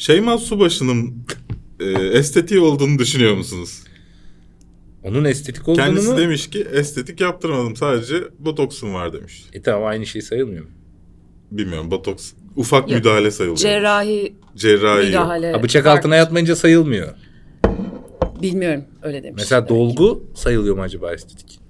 Şeyma Subaşı'nın e, estetiği olduğunu düşünüyor musunuz? Onun estetik olduğunu Kendisi mu? demiş ki estetik yaptırmadım sadece botoksum var demiş. E tamam aynı şey sayılmıyor mu? Bilmiyorum botoks ufak Yok. müdahale sayılıyor. Cerrahi Cerrahi yok. müdahale. Ha, bıçak farklı. altına yatmayınca sayılmıyor. Bilmiyorum öyle demiş. Mesela dolgu sayılıyor mu acaba estetik?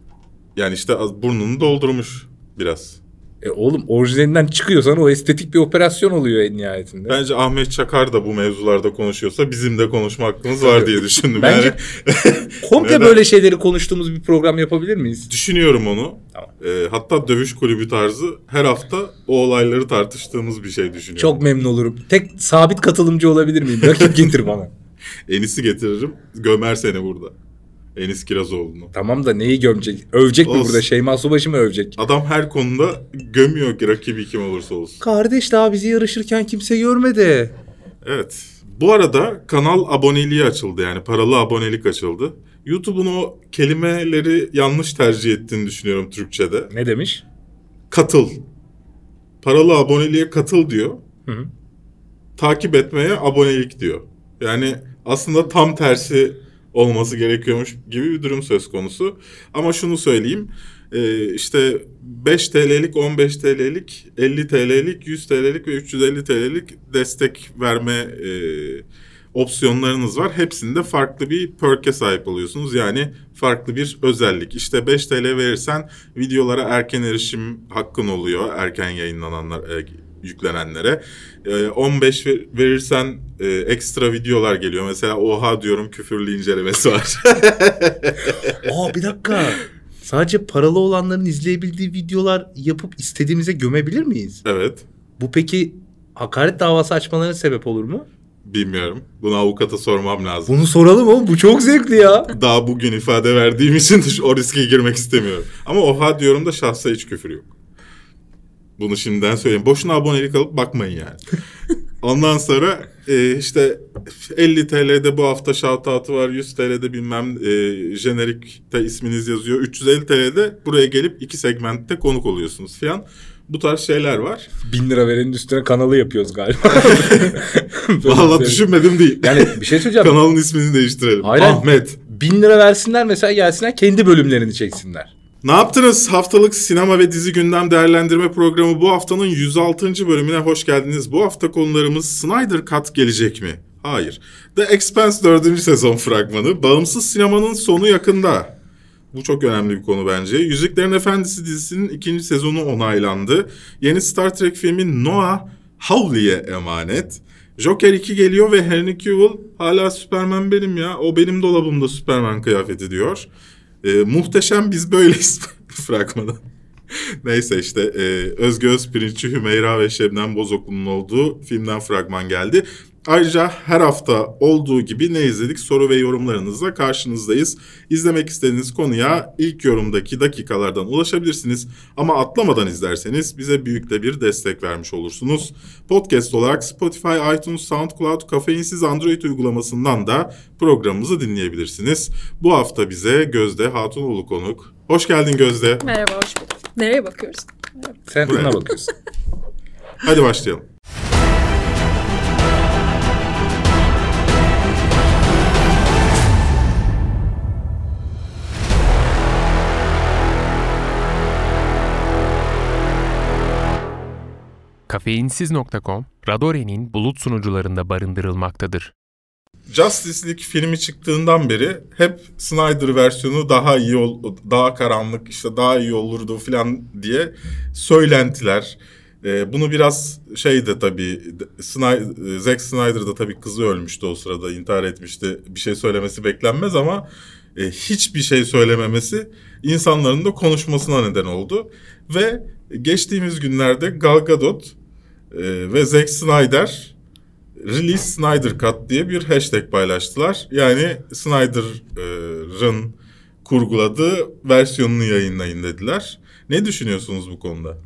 Yani işte az burnunu doldurmuş biraz. E oğlum orijinalinden çıkıyorsan o estetik bir operasyon oluyor en nihayetinde. Bence Ahmet Çakar da bu mevzularda konuşuyorsa bizim de konuşma hakkımız var diye düşündüm. Bence Yani komple Neden? böyle şeyleri konuştuğumuz bir program yapabilir miyiz? düşünüyorum onu. Tamam. Ee, hatta dövüş kulübü tarzı her hafta o olayları tartıştığımız bir şey düşünüyorum. Çok memnun olurum. Tek sabit katılımcı olabilir miyim? Rakip getir bana. Enis'i getiririm. Gömer seni burada. Enis Kirazoğlu'nu. Tamam da neyi gömecek? Övecek mi Olsun. burada? Şeyma Subaşı mı övecek? Adam her konuda gömüyor ki rakibi kim olursa olsun. Kardeş daha bizi yarışırken kimse görmedi. Evet. Bu arada kanal aboneliği açıldı yani paralı abonelik açıldı. YouTube'un o kelimeleri yanlış tercih ettiğini düşünüyorum Türkçe'de. Ne demiş? Katıl. Paralı aboneliğe katıl diyor. Hı hı. Takip etmeye abonelik diyor. Yani aslında tam tersi olması gerekiyormuş gibi bir durum söz konusu. Ama şunu söyleyeyim. Ee, işte 5 TL'lik, 15 TL'lik, 50 TL'lik, 100 TL'lik ve 350 TL'lik destek verme e, opsiyonlarınız var. Hepsinde farklı bir perk'e sahip oluyorsunuz. Yani farklı bir özellik. İşte 5 TL verirsen videolara erken erişim hakkın oluyor. Erken yayınlananlar, e, yüklenenlere. E, 15 ver- verirsen e, ekstra videolar geliyor. Mesela oha diyorum küfürlü incelemesi var. Aa bir dakika. Sadece paralı olanların izleyebildiği videolar yapıp istediğimize gömebilir miyiz? evet. Bu peki hakaret davası açmalarına sebep olur mu? Bilmiyorum. Bunu avukata sormam lazım. Bunu soralım oğlum. Bu çok zevkli ya. Daha bugün ifade verdiğim için o riske girmek istemiyorum. Ama oha diyorum da şahsa hiç küfür yok. Bunu şimdiden söyleyeyim. Boşuna abonelik alıp bakmayın yani. Ondan sonra e, işte 50 TL'de bu hafta shoutout'u var. 100 TL'de bilmem e, jenerikte isminiz yazıyor. 350 TL'de buraya gelip iki segmentte konuk oluyorsunuz falan. Bu tarz şeyler var. Bin lira verenin üstüne kanalı yapıyoruz galiba. Bir şey. düşünmedim değil. Yani bir şey söyleyeceğim. Kanalın ismini değiştirelim. Aynen. Ahmet. Bin lira versinler mesela gelsinler kendi bölümlerini çeksinler. Ne yaptınız? Haftalık sinema ve dizi gündem değerlendirme programı bu haftanın 106. bölümüne hoş geldiniz. Bu hafta konularımız Snyder Cut gelecek mi? Hayır. The Expanse 4. sezon fragmanı. Bağımsız sinemanın sonu yakında. Bu çok önemli bir konu bence. Yüzüklerin Efendisi dizisinin ikinci sezonu onaylandı. Yeni Star Trek filmi Noah Hawley'e emanet. Joker 2 geliyor ve Henry Cavill hala Superman benim ya. O benim dolabımda Superman kıyafeti diyor. Ee, muhteşem biz böyleyiz fragmanı. Neyse işte e, Özge Özpirinççi, Hümeyra ve Şebnem Bozoklu'nun olduğu filmden fragman geldi. Ayrıca her hafta olduğu gibi ne izledik soru ve yorumlarınızla karşınızdayız. İzlemek istediğiniz konuya ilk yorumdaki dakikalardan ulaşabilirsiniz. Ama atlamadan izlerseniz bize büyük de bir destek vermiş olursunuz. Podcast olarak Spotify, iTunes, SoundCloud, kafeinsiz Android uygulamasından da programımızı dinleyebilirsiniz. Bu hafta bize Gözde Hatunoğlu konuk. Hoş geldin Gözde. Merhaba hoş bulduk. Nereye bakıyoruz? Sen Buraya. buna bakıyorsun. Hadi başlayalım. Kafeinsiz.com, Radore'nin bulut sunucularında barındırılmaktadır. Justice League filmi çıktığından beri hep Snyder versiyonu daha iyi ol, daha karanlık işte daha iyi olurdu falan diye söylentiler. Ee, bunu biraz şey de tabii Snyder, Zack Snyder da tabii kızı ölmüştü o sırada intihar etmişti. Bir şey söylemesi beklenmez ama e, hiçbir şey söylememesi insanların da konuşmasına neden oldu. Ve geçtiğimiz günlerde Gal Gadot e, ve Zack Snyder Release Snyder Cut diye bir hashtag paylaştılar. Yani Snyder'ın kurguladığı versiyonunu yayınlayın dediler. Ne düşünüyorsunuz bu konuda?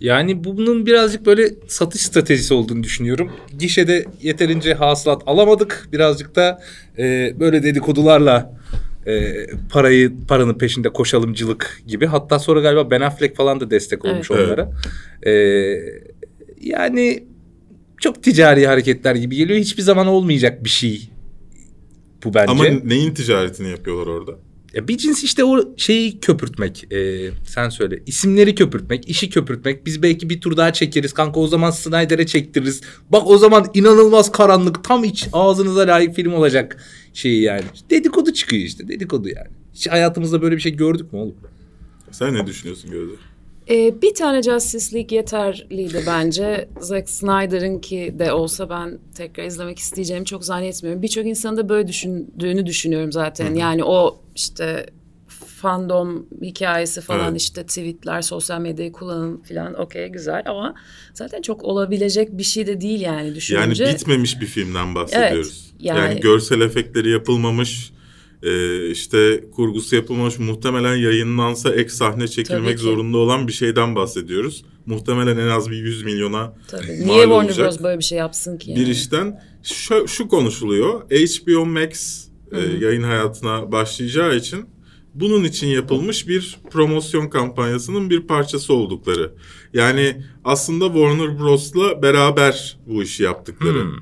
Yani bunun birazcık böyle satış stratejisi olduğunu düşünüyorum. Gişede yeterince hasılat alamadık. Birazcık da e, böyle dedikodularla e, parayı paranın peşinde koşalımcılık gibi. Hatta sonra galiba Ben Affleck falan da destek olmuş Evet. onlara. E, yani çok ticari hareketler gibi geliyor. Hiçbir zaman olmayacak bir şey bu bence. Ama neyin ticaretini yapıyorlar orada? Ya bir cins işte o şeyi köpürtmek. Ee, sen söyle. İsimleri köpürtmek, işi köpürtmek. Biz belki bir tur daha çekeriz. Kanka o zaman Snyder'e çektiririz. Bak o zaman inanılmaz karanlık. Tam iç ağzınıza layık film olacak şeyi yani. Dedikodu çıkıyor işte. Dedikodu yani. Hiç hayatımızda böyle bir şey gördük mü oğlum? Sen ne düşünüyorsun Gözde? Ee, bir tane Justice League yeterliydi bence. Zack Snyder'ınki de olsa ben tekrar izlemek isteyeceğimi çok zannetmiyorum. Birçok insanın da böyle düşündüğünü düşünüyorum zaten. Yani o işte fandom hikayesi falan Evet. işte tweetler, sosyal medyayı kullanın falan okey güzel ama zaten çok olabilecek bir şey de değil yani Yani düşününce. bitmemiş bir filmden bahsediyoruz. Evet, yani... yani- görsel efektleri yapılmamış, e, işte kurgusu yapılmamış, muhtemelen yayınlansa ek sahne çekilmek ki. zorunda olan bir şeyden bahsediyoruz. Muhtemelen en az bir 100 milyona Tabii. mal Niye Warner olacak. Bros. böyle bir şey yapsın ki? bir yani? işten şu, şu konuşuluyor. HBO Max e, yayın hayatına başlayacağı için bunun için yapılmış bir promosyon kampanyasının bir parçası oldukları. Yani aslında Warner Bros'la beraber bu işi yaptıkları. Hmm.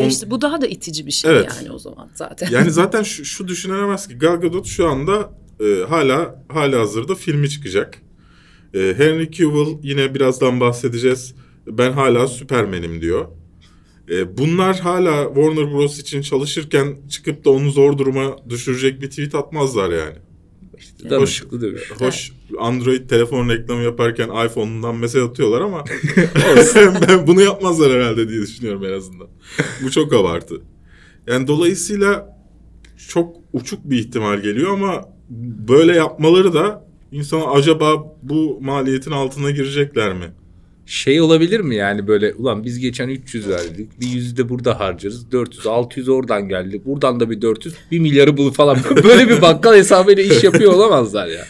On- işte bu daha da itici bir şey Evet. yani o zaman zaten. yani zaten şu, şu düşünülemez ki Gal Gadot şu anda e, hala hala hazırda filmi çıkacak. E, Henry Cavill yine birazdan bahsedeceğiz. Ben hala Süpermen'im diyor. E, bunlar hala Warner Bros için çalışırken çıkıp da onu zor duruma düşürecek bir tweet atmazlar yani. Danışıklı dövüş. Hoş Android telefon reklamı yaparken iPhone'undan mesaj atıyorlar ama ben bunu yapmazlar herhalde diye düşünüyorum en azından. Bu çok abartı. Yani dolayısıyla çok uçuk bir ihtimal geliyor ama böyle yapmaları da insana acaba bu maliyetin altına girecekler mi? Şey olabilir mi yani böyle ulan biz geçen 300 verdik. Bir yüzü de burada harcarız. 400 600 oradan geldi. Buradan da bir 400 bir milyarı bul falan. Böyle bir bakkal hesabıyla iş yapıyor olamazlar ya.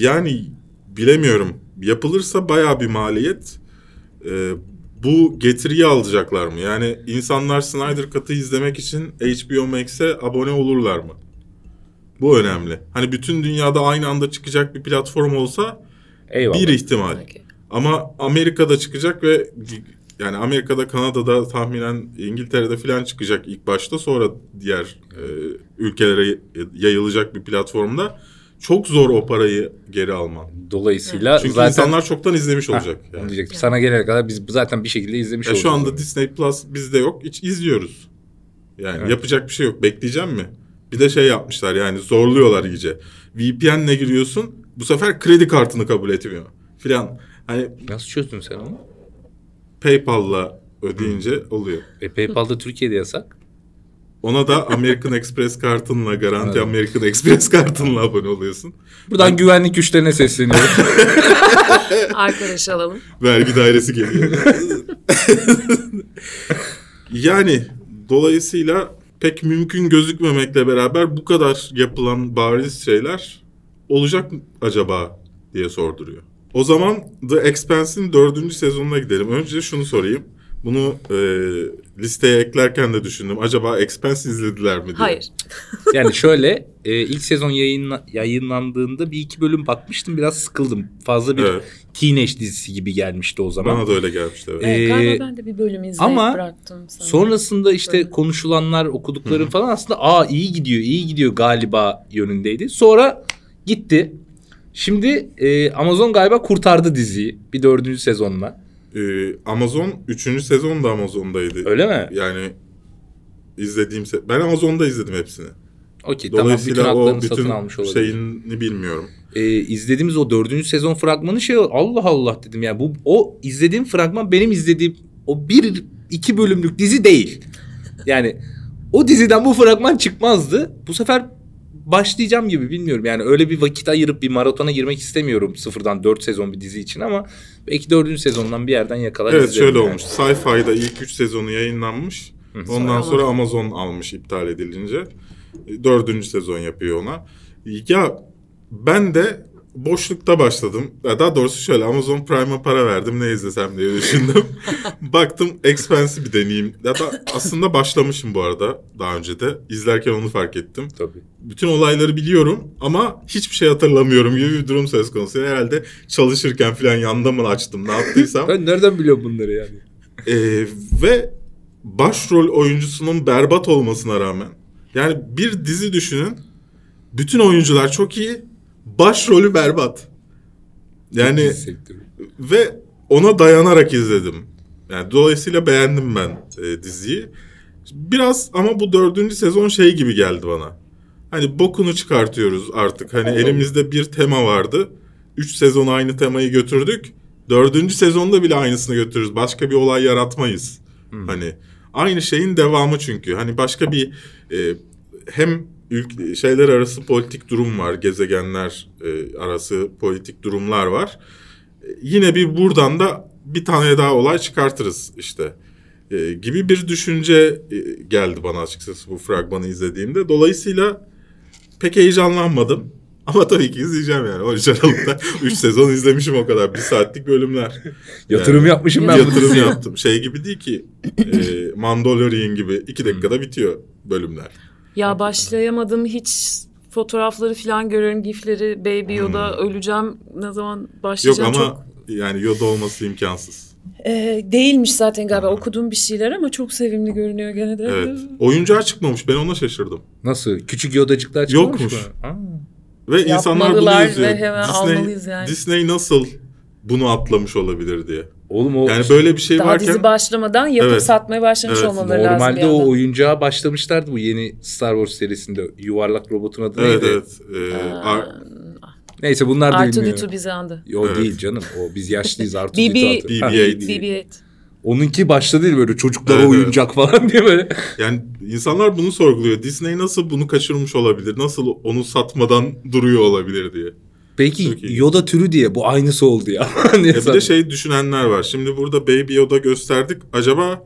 Yani bilemiyorum. Yapılırsa bayağı bir maliyet. Ee, bu getiriyi alacaklar mı? Yani insanlar Snyder Cut'ı izlemek için HBO Max'e abone olurlar mı? Bu önemli. Hani bütün dünyada aynı anda çıkacak bir platform olsa Eyvallah. bir ihtimal. Okey. Ama Amerika'da çıkacak ve yani Amerika'da, Kanada'da tahminen İngiltere'de falan çıkacak ilk başta sonra diğer e, ülkelere yayılacak bir platformda çok zor o parayı geri alman. Dolayısıyla Çünkü zaten insanlar çoktan izlemiş olacak. onu Yani. diyecektim. Sana gelene kadar biz zaten bir şekilde izlemiş Ya olduk. şu anda Disney Plus bizde yok. Hiç izliyoruz. Yani Evet. yapacak bir şey yok. Bekleyeceğim mi? Bir de şey yapmışlar yani zorluyorlar iyice. VPN'le giriyorsun. Bu sefer kredi kartını kabul etmiyor. Filan. Hani Nasıl çözdün sen onu? PayPal'la ödeyince oluyor. E, PayPal'da Türkiye'de yasak. Ona da American Express kartınla, Garanti Anladım. American Express kartınla abone oluyorsun. Buradan güvenlik güçlerine sesleniyoruz. Arkadaş alalım. Vergi dairesi geliyor. yani dolayısıyla pek mümkün gözükmemekle beraber bu kadar yapılan bariz şeyler olacak mı acaba diye sorduruyor. O zaman The Expanse'in dördüncü sezonuna gidelim. Önce şunu sorayım. Bunu e, listeye eklerken de düşündüm. Acaba Expanse izlediler mi diye. Hayır. yani şöyle e, ilk sezon yayınla, yayınlandığında bir iki bölüm bakmıştım biraz sıkıldım. Fazla bir Evet. teenage dizisi gibi gelmişti o zaman. Bana da öyle gelmişti. Evet. Ee, galiba ben de bir bölüm izleyip ama bıraktım. sanırım. Sonrasında işte Böyle. konuşulanlar, okuduklarım falan aslında aa iyi gidiyor, iyi gidiyor galiba yönündeydi. Sonra gitti. Şimdi e, Amazon galiba kurtardı diziyi bir dördüncü sezonla. Ee, Amazon 3. sezon da Amazon'daydı. Öyle mi? Yani izlediğim se- ben Amazon'da izledim hepsini. Okey tamam bütün Dolayısıyla haklarını o satın bütün almış olabilir. şeyini bilmiyorum. e, izlediğimiz o dördüncü sezon fragmanı şey Allah Allah dedim yani bu o izlediğim fragman benim izlediğim o bir iki bölümlük dizi değil. Yani o diziden bu fragman çıkmazdı. Bu sefer başlayacağım gibi bilmiyorum. Yani öyle bir vakit ayırıp bir maratona girmek istemiyorum sıfırdan dört sezon bir dizi için ama belki dördüncü sezondan bir yerden yakalar Evet şöyle yani. olmuş. Sci-Fi'da ilk 3 sezonu yayınlanmış. Ondan Sonra Amazon almış iptal edilince. Dördüncü sezon yapıyor ona. Ya ben de boşlukta başladım. Ya Daha doğrusu şöyle Amazon Prime'a para verdim ne izlesem diye düşündüm. Baktım Expanse'i bir deneyeyim. Ya da aslında başlamışım bu arada daha önce de. İzlerken onu fark ettim. Tabii. Bütün olayları biliyorum ama hiçbir şey hatırlamıyorum gibi bir durum söz konusu. Herhalde çalışırken falan yanda mı açtım ne yaptıysam. Ben nereden biliyorum bunları yani? Ee, ve başrol oyuncusunun berbat olmasına rağmen yani bir dizi düşünün. Bütün oyuncular çok iyi. Başrolü berbat. Yani ve ona dayanarak izledim. Yani dolayısıyla beğendim ben e, diziyi. Biraz ama bu dördüncü sezon şey gibi geldi bana. Hani bokunu çıkartıyoruz artık. Hani elimizde bir tema vardı. Üç sezon aynı temayı götürdük. Dördüncü sezonda bile aynısını götürürüz. Başka bir olay yaratmayız. Hani aynı şeyin devamı çünkü. Hani başka bir e, hem ülk- şeyler arası politik durum var. Gezegenler e, arası politik durumlar var. E, yine bir buradan da bir tane daha olay çıkartırız işte. E, gibi bir düşünce e, geldi bana açıkçası bu fragmanı izlediğimde. Dolayısıyla pek heyecanlanmadım. Ama tabii ki izleyeceğim yani. 13 Aralık'ta 3 sezon izlemişim o kadar. Bir saatlik bölümler. Yatırım Yani yapmışım ben bu Yatırım yaptım. Şey gibi değil ki e, Mandalorian gibi 2 dakikada bitiyor bölümler. Ya başlayamadım hiç fotoğrafları falan görüyorum gifleri Baby Yoda öleceğim ne zaman Hmm. Yok başlayacağım ama çok yani Yoda olması imkansız. Ee, değilmiş zaten galiba okuduğum bir şeyler ama çok sevimli görünüyor gene de. Evet. Oyuncağı çıkmamış. Ben ona şaşırdım. Nasıl? Küçük yodacıklar çıkmamış Yokmuş. mı? Ha. Ve insanlar bunu Yapmalılar yazıyor. ve hemen almalıyız yani. Disney nasıl bunu atlamış olabilir diye. Oğlum o Yani böyle bir şey Daha varken dizi başlamadan yapıp Evet. satmaya başlamış Evet, olmaları lazım. normalde o oyuncağa başlamışlardı bu yeni Star Wars serisinde. Yuvarlak robotun adı evet neydi? evet. Ee, Ar- Neyse bunlar da bilmiyor. R2D2 bizi andı. Yo Evet. değil canım. O biz yaşlıyız artık. BB BB-8. BB-8. Onunki başta değil böyle çocuklara Evet, oyuncak falan diye böyle. yani insanlar bunu sorguluyor. Disney nasıl bunu kaçırmış olabilir? Nasıl onu satmadan duruyor olabilir diye. Peki. Yoda türü diye bu aynısı oldu ya. Niye E bir de şey düşünenler var. Şimdi burada Baby Yoda gösterdik. Acaba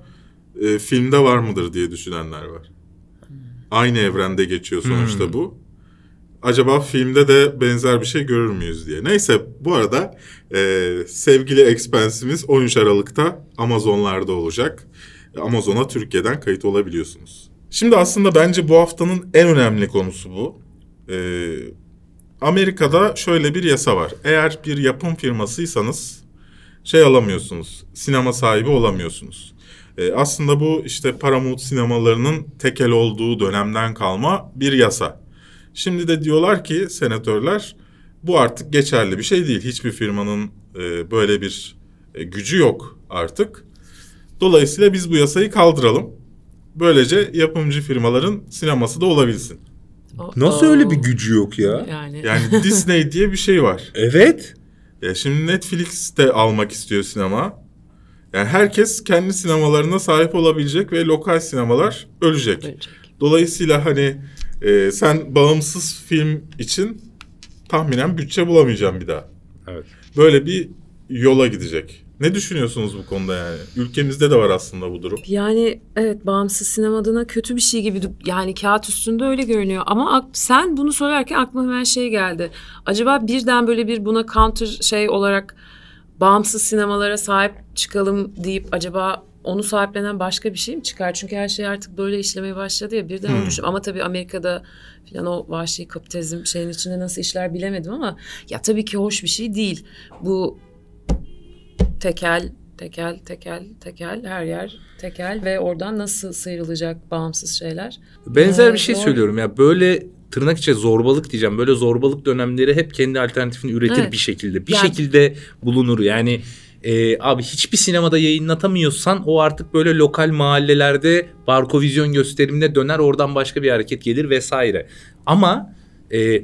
e, filmde var mıdır diye düşünenler var. Aynı evrende geçiyor sonuçta Hmm. bu. Acaba filmde de benzer bir şey görür müyüz diye. Neyse bu arada e, sevgili Expense'imiz 13 Aralık'ta Amazonlarda olacak. Amazon'a Türkiye'den kayıt olabiliyorsunuz. Şimdi aslında bence bu haftanın en önemli konusu bu. E, Amerika'da şöyle bir yasa var. Eğer bir yapım firmasıysanız şey alamıyorsunuz. Sinema sahibi olamıyorsunuz. Ee, aslında bu işte Paramount sinemalarının tekel olduğu dönemden kalma bir yasa. Şimdi de diyorlar ki senatörler bu artık geçerli bir şey değil. Hiçbir firmanın e, böyle bir e, gücü yok artık. Dolayısıyla biz bu yasayı kaldıralım. Böylece yapımcı firmaların sineması da olabilsin. Nasıl öyle bir gücü yok ya? Yani. Yani Disney diye bir şey var. Evet. Ya şimdi Netflix de almak istiyor sinema. Yani herkes kendi sinemalarına sahip olabilecek ve lokal sinemalar ölecek. Ölecek. Dolayısıyla hani e, sen bağımsız film için tahminen bütçe bulamayacaksın bir daha. Evet. Böyle bir yola gidecek. Ne düşünüyorsunuz bu konuda yani? Ülkemizde de var aslında bu durum. Yani evet bağımsız sinema adına kötü bir şey gibi yani kağıt üstünde öyle görünüyor ama ak- sen bunu söylerken aklıma hemen şey geldi. Acaba birden böyle bir buna counter şey olarak bağımsız sinemalara sahip çıkalım deyip acaba onu sahiplenen başka bir şey mi çıkar? Çünkü her şey artık böyle işlemeye başladı ya birden onu düşün. Ama tabii Amerika'da falan o vahşi kapitalizm şeyin içinde nasıl işler bilemedim ama ya tabii ki hoş bir şey değil. Bu tekel, tekel, tekel, tekel her yer tekel ve oradan nasıl sıyrılacak bağımsız şeyler? Benzer Ee, bir şey doğru. söylüyorum ya böyle tırnak içe zorbalık diyeceğim. Böyle zorbalık dönemleri hep kendi alternatifini üretir Evet. bir şekilde. Bir Yani- şekilde bulunur. Yani e, abi hiçbir sinemada yayınlatamıyorsan o artık böyle lokal mahallelerde barkovizyon gösterimine döner oradan başka bir hareket gelir vesaire. Ama e,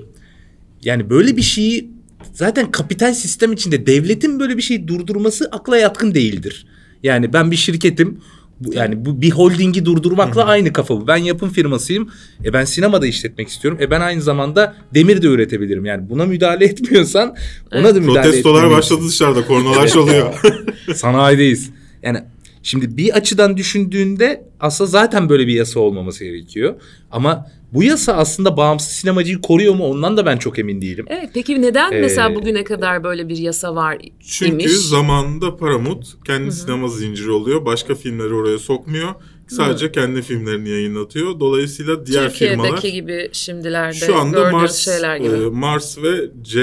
yani böyle bir şeyi zaten kapital sistem içinde devletin böyle bir şeyi durdurması akla yatkın değildir. Yani ben bir şirketim bu, yani bu bir holdingi durdurmakla aynı kafa bu. Ben yapım firmasıyım. E ben sinemada işletmek istiyorum. E ben aynı zamanda demir de üretebilirim. Yani buna müdahale etmiyorsan ona da müdahale Protestolar başladı dışarıda. Kornalar çalıyor. Sanayideyiz. Yani şimdi bir açıdan düşündüğünde aslında zaten böyle bir yasa olmaması gerekiyor. Ama bu yasa aslında bağımsız sinemacıyı koruyor mu ondan da ben çok emin değilim. Evet peki neden Ee, mesela bugüne kadar böyle bir yasa var Çünkü imiş? zamanında Paramount kendi sinema zinciri oluyor. Başka filmleri oraya sokmuyor. Sadece kendi filmlerini yayınlatıyor. Dolayısıyla diğer Türkiye'deki firmalar gibi şimdilerde şu anda gördüğümüz Mars şeyler gibi. e, Mars ve C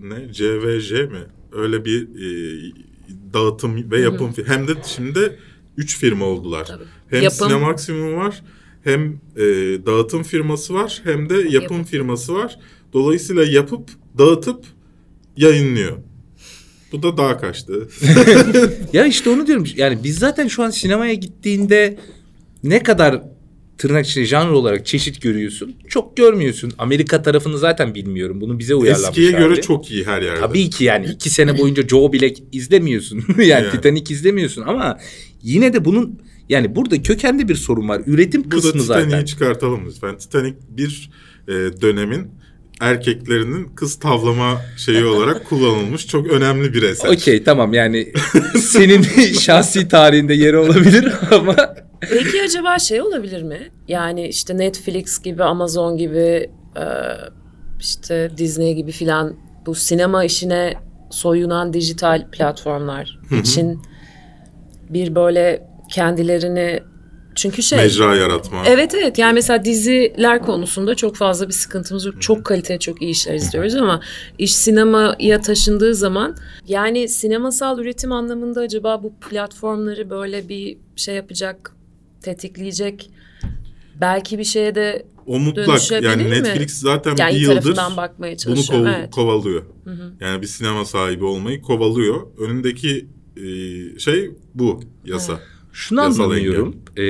ne CVJ mi? Öyle bir e, dağıtım ve yapım fi- hem de şimdi üç firma oldular. Tabii. Hem Yapım- Sinemaksimum var, hem e, dağıtım firması var, hem de yapım, Yapım. firması var. Dolayısıyla yapıp dağıtıp yayınlıyor. Bu da daha kaçtı. Ya işte onu diyorum. Yani biz zaten şu an sinemaya gittiğinde ne kadar tırnak içinde janr olarak çeşit görüyorsun. Çok görmüyorsun. Amerika tarafını zaten bilmiyorum. Bunu bize uyarlamışlar. Eskiye göre çok iyi her yerde. Tabii ki yani iki sene boyunca Joe Black izlemiyorsun. yani, Yani. Titanic izlemiyorsun ama yine de bunun yani burada kökende bir sorun var. Üretim Burada kısmı Titanic'i zaten. çıkartalım lütfen. Titanic bir e, dönemin erkeklerinin kız tavlama şeyi olarak kullanılmış çok önemli bir eser. Okey tamam yani senin şahsi tarihinde yeri olabilir ama Peki acaba şey olabilir mi? Yani işte Netflix gibi, Amazon gibi, e, işte Disney gibi filan bu sinema işine soyunan dijital platformlar için bir böyle kendilerini çünkü şey Mecra yaratma. Evet evet yani mesela diziler konusunda çok fazla bir sıkıntımız yok. Çok kaliteli çok iyi işler izliyoruz ama iş sinemaya taşındığı zaman yani sinemasal üretim anlamında acaba bu platformları böyle bir şey yapacak, tetikleyecek belki bir şeye de O mutlak yani mi? Netflix zaten yani bir yıldır bakmaya bunu kov- evet. kovalıyor. Yani bir sinema sahibi olmayı kovalıyor. Önündeki e, şey bu yasa. Şunu Yasal anlamıyorum. Ee,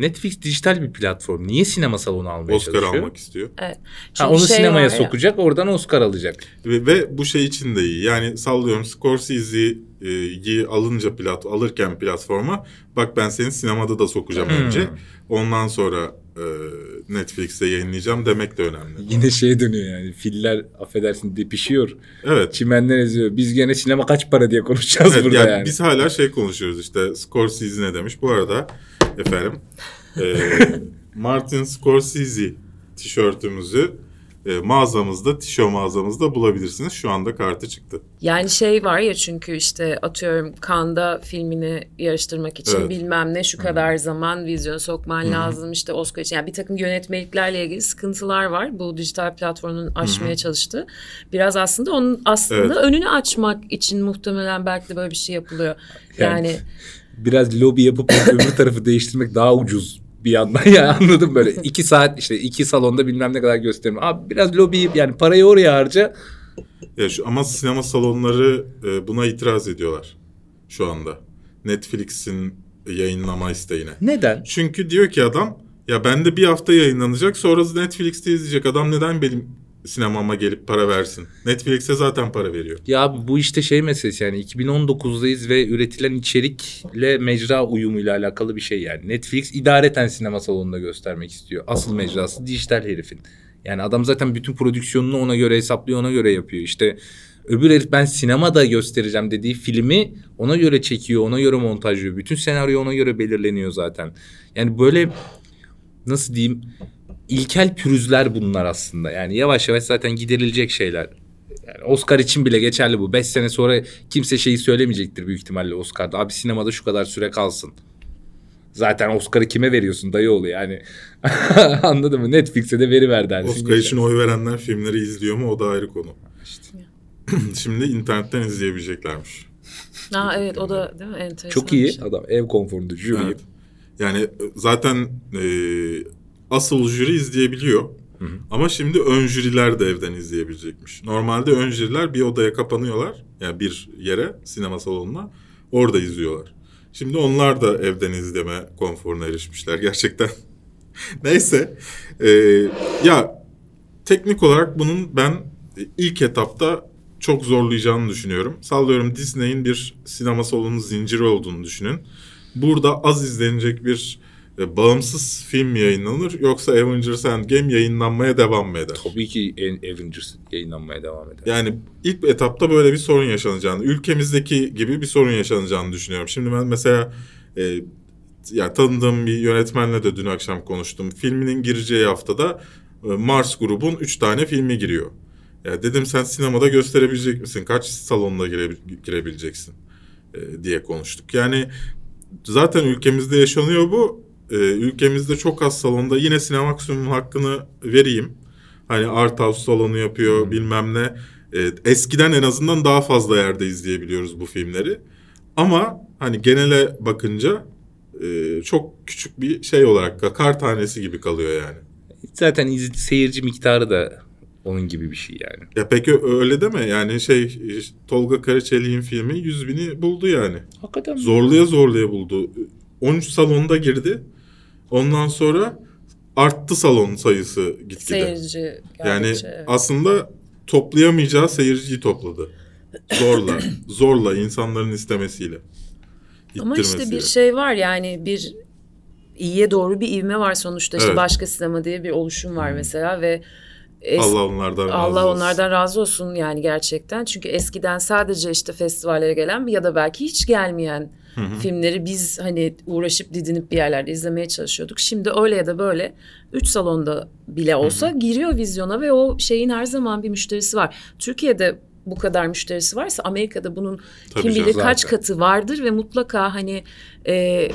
Netflix dijital bir platform. Niye sinema salonu almaya Oscar çalışıyor? almak istiyor. Evet. Ha, onu şey sinemaya var ya, sokacak oradan Oscar alacak. Ve, ve bu şey için de iyi. Yani sallıyorum Scorsese'yi alınca plat alırken platforma bak ben seni sinemada da sokacağım Hmm. önce. Ondan sonra e, Netflix'te yayınlayacağım demek de önemli. Yine şeye dönüyor yani. Filler affedersin depişiyor. Evet. Çimenler eziyor. Biz gene sinema kaç para diye konuşacağız Evet, burada yani yani. Biz hala şey konuşuyoruz işte Scorsese ne demiş. Bu arada efendim e, Martin Scorsese tişörtümüzü mağazamızda, tişört mağazamızda bulabilirsiniz. Şu anda kartı çıktı. Yani şey var ya çünkü işte atıyorum Kanda filmini yarıştırmak için Evet. bilmem ne şu kadar zaman vizyon sokman lazım işte Oscar için. Yani bir takım yönetmeliklerle ilgili sıkıntılar var. Bu dijital platformun aşmaya çalıştığı. Biraz aslında onun aslında Evet. önünü açmak için muhtemelen belki de böyle bir şey yapılıyor. Yani- Yani, Biraz lobi yapıp öbür tarafı değiştirmek daha ucuz bir yandan ya anladım böyle iki saat işte iki salonda bilmem ne kadar gösterim. Abi biraz lobi yani parayı oraya harca. Ya şu, ama sinema salonları e, buna itiraz ediyorlar şu anda. Netflix'in yayınlama isteğine. Neden? Çünkü diyor ki adam ya bende bir hafta yayınlanacak sonra Netflix'te izleyecek adam neden benim sinemama gelip para versin? Netflix'e zaten para veriyor. Ya bu işte şey meselesi yani 2019'dayız ve üretilen içerikle mecra uyumuyla alakalı bir şey yani. Netflix idareten sinema salonunda göstermek istiyor. Asıl mecrası dijital herifin. Yani adam zaten bütün prodüksiyonunu ona göre hesaplıyor, ona göre yapıyor. İşte öbür herif ben sinemada göstereceğim dediği filmi ona göre çekiyor, ona göre montajlıyor. Bütün senaryo ona göre belirleniyor zaten. Yani böyle nasıl diyeyim ilkel pürüzler bunlar aslında. Yani yavaş yavaş zaten giderilecek şeyler. Yani Oscar için bile geçerli bu. Beş sene sonra kimse şeyi söylemeyecektir büyük ihtimalle Oscar'da. Abi sinemada şu kadar süre kalsın. Zaten Oscar'ı kime veriyorsun dayıoğlu yani. Anladın mı? Netflix'e de veri ver dersin. Oscar için oy verenler filmleri izliyor mu o da ayrı konu. Şimdi internetten izleyebileceklermiş. ha, evet o da değil mi enteresan. Çok iyi şey. adam ev konforunda jüri. Evet. Yani zaten e, asıl jüri izleyebiliyor. Ama şimdi ön jüriler de evden izleyebilecekmiş. Normalde ön jüriler bir odaya kapanıyorlar. Yani bir yere, sinema salonuna. Orada izliyorlar. Şimdi onlar da evden izleme konforuna erişmişler gerçekten. Neyse. e, ya teknik olarak bunun ben ilk etapta çok zorlayacağını düşünüyorum. Sallıyorum Disney'in bir sinema salonu zinciri olduğunu düşünün. Burada az izlenecek bir e, bağımsız film yayınlanır yoksa Avengers Endgame yayınlanmaya devam mı eder? Tabii ki en- Avengers yayınlanmaya devam eder. Yani ilk etapta böyle bir sorun yaşanacağını, ülkemizdeki gibi bir sorun yaşanacağını düşünüyorum. Şimdi ben mesela e, ya tanıdığım bir yönetmenle de dün akşam konuştum. Filminin gireceği haftada e, Mars grubun 3 tane filmi giriyor. Ya dedim sen sinemada gösterebilecek misin? Kaç salonuna girebil- girebileceksin? E, diye konuştuk. Yani zaten ülkemizde yaşanıyor bu. E, ülkemizde çok az salonda yine Sinemaksimum hakkını vereyim. Hani Art House salonu yapıyor bilmem ne. E, eskiden en azından daha fazla yerde izleyebiliyoruz bu filmleri. Ama hani genele bakınca e, çok küçük bir şey olarak kar tanesi gibi kalıyor yani. Zaten iz- seyirci miktarı da onun gibi bir şey yani. Ya peki öyle deme yani şey Tolga Karaçelik'in filmi 100 bini buldu yani. Hakikaten Zorluya zorluya buldu. 13 salonda girdi. Ondan sonra arttı salon sayısı gitgide. Seyirci Yani evet. aslında toplayamayacağı seyirciyi topladı. Zorla, zorla insanların istemesiyle. Ama işte bir şey var yani bir iyiye doğru bir ivme var sonuçta. İşte Evet. başka sinema diye bir oluşum var mesela ve es- Allah onlardan razı Allah olsun. onlardan razı olsun yani gerçekten. Çünkü eskiden sadece işte festivallere gelen ya da belki hiç gelmeyen filmleri biz hani uğraşıp didinip bir yerlerde izlemeye çalışıyorduk. Şimdi öyle ya da böyle üç salonda bile olsa giriyor vizyona ve o şeyin her zaman bir müşterisi var. Türkiye'de bu kadar müşterisi varsa Amerika'da bunun Tabii kim bilir kaç katı vardır ve mutlaka hani e,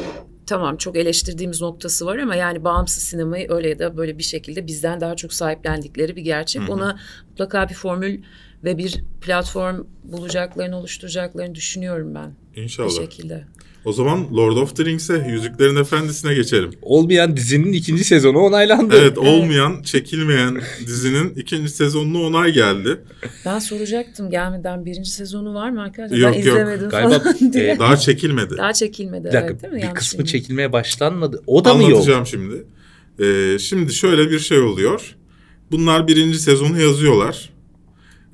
tamam çok eleştirdiğimiz noktası var ama yani bağımsız sinemayı öyle ya da böyle bir şekilde bizden daha çok sahiplendikleri bir gerçek. Ona mutlaka bir formül ve bir platform bulacaklarını, oluşturacaklarını düşünüyorum ben bir İnşallah. şekilde. O zaman Lord of the Rings'e, Yüzüklerin Efendisi'ne geçelim. olmayan dizinin ikinci sezonu onaylandı. Evet, olmayan, çekilmeyen dizinin ikinci sezonuna onay geldi. Ben soracaktım gelmeden birinci sezonu var mı arkadaşlar? Yok, ben yok. izlemedim Galiba falan diye. e, Daha çekilmedi. Daha çekilmedi bir dakika evet değil mi? bir Yanlış kısmı bilmiyorum. çekilmeye başlanmadı. O da mı yok? Anlatacağım şimdi. Ee, şimdi şöyle bir şey oluyor. Bunlar birinci sezonu yazıyorlar.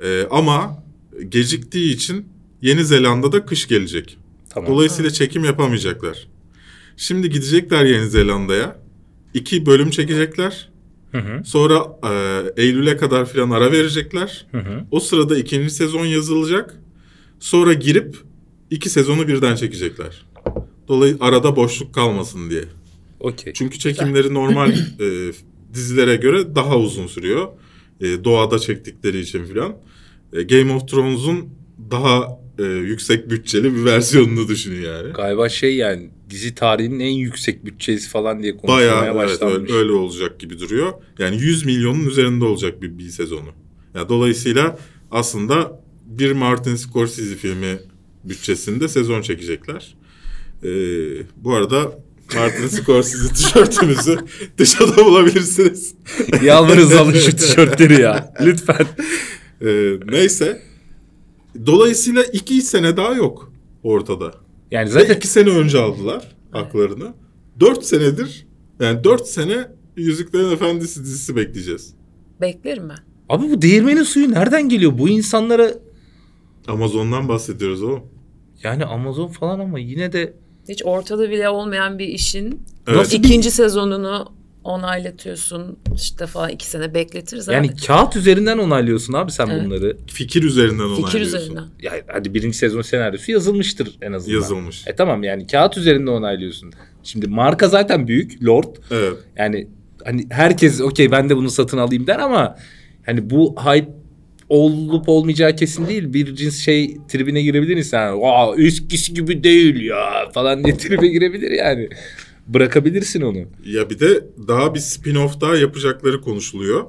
Ee, ama geciktiği için Yeni Zelanda'da kış gelecek. Tamam. Dolayısıyla çekim yapamayacaklar. Şimdi gidecekler Yeni Zelanda'ya. İki bölüm çekecekler. Hı hı. Sonra e, Eylül'e kadar filan ara verecekler. Hı hı. O sırada ikinci sezon yazılacak. Sonra girip iki sezonu birden çekecekler. Dolayısıyla arada boşluk kalmasın diye. Okey. Çünkü çekimleri normal e, dizilere göre daha uzun sürüyor. E, doğada çektikleri için filan. E, Game of Thrones'un daha e, yüksek bütçeli bir versiyonunu düşünün yani. Galiba şey yani dizi tarihinin en yüksek bütçesi falan diye konuşulmaya Bayağı evet, başlanmış. öyle, öyle olacak gibi duruyor. Yani 100 milyonun üzerinde olacak bir, bir sezonu. Yani dolayısıyla aslında bir Martin Scorsese filmi bütçesinde sezon çekecekler. Ee, bu arada Martin Scorsese tişörtümüzü dışarıda bulabilirsiniz. Yalvarırız alın şu tişörtleri ya. Lütfen. Ee, neyse. Dolayısıyla iki sene daha yok ortada. Yani Ve zaten iki sene önce aldılar haklarını. Dört senedir yani dört sene Yüzüklerin Efendisi dizisi bekleyeceğiz. Beklerim ben. abi bu değirmenin suyu nereden geliyor? Bu insanlara Amazon'dan bahsediyoruz o. yani Amazon falan ama yine de Hiç ortada bile olmayan bir işin Evet. İkinci sezonunu onaylatıyorsun işte falan iki sene bekletiriz yani abi. kağıt üzerinden onaylıyorsun abi sen Evet. bunları. Fikir üzerinden Fikir onaylıyorsun. üzerinden. Ya hadi birinci sezon senaryosu yazılmıştır en azından. Yazılmış. E tamam yani kağıt üzerinde onaylıyorsun. Şimdi marka zaten büyük Lord. Evet. Yani hani herkes okey ben de bunu satın alayım der ama hani bu hype olup olmayacağı kesin değil. Bir cins şey tribine girebilir insan. Aa eskisi gibi değil ya falan diye tribe girebilir yani. Bırakabilirsin onu. Ya bir de daha bir spin-off daha yapacakları konuşuluyor.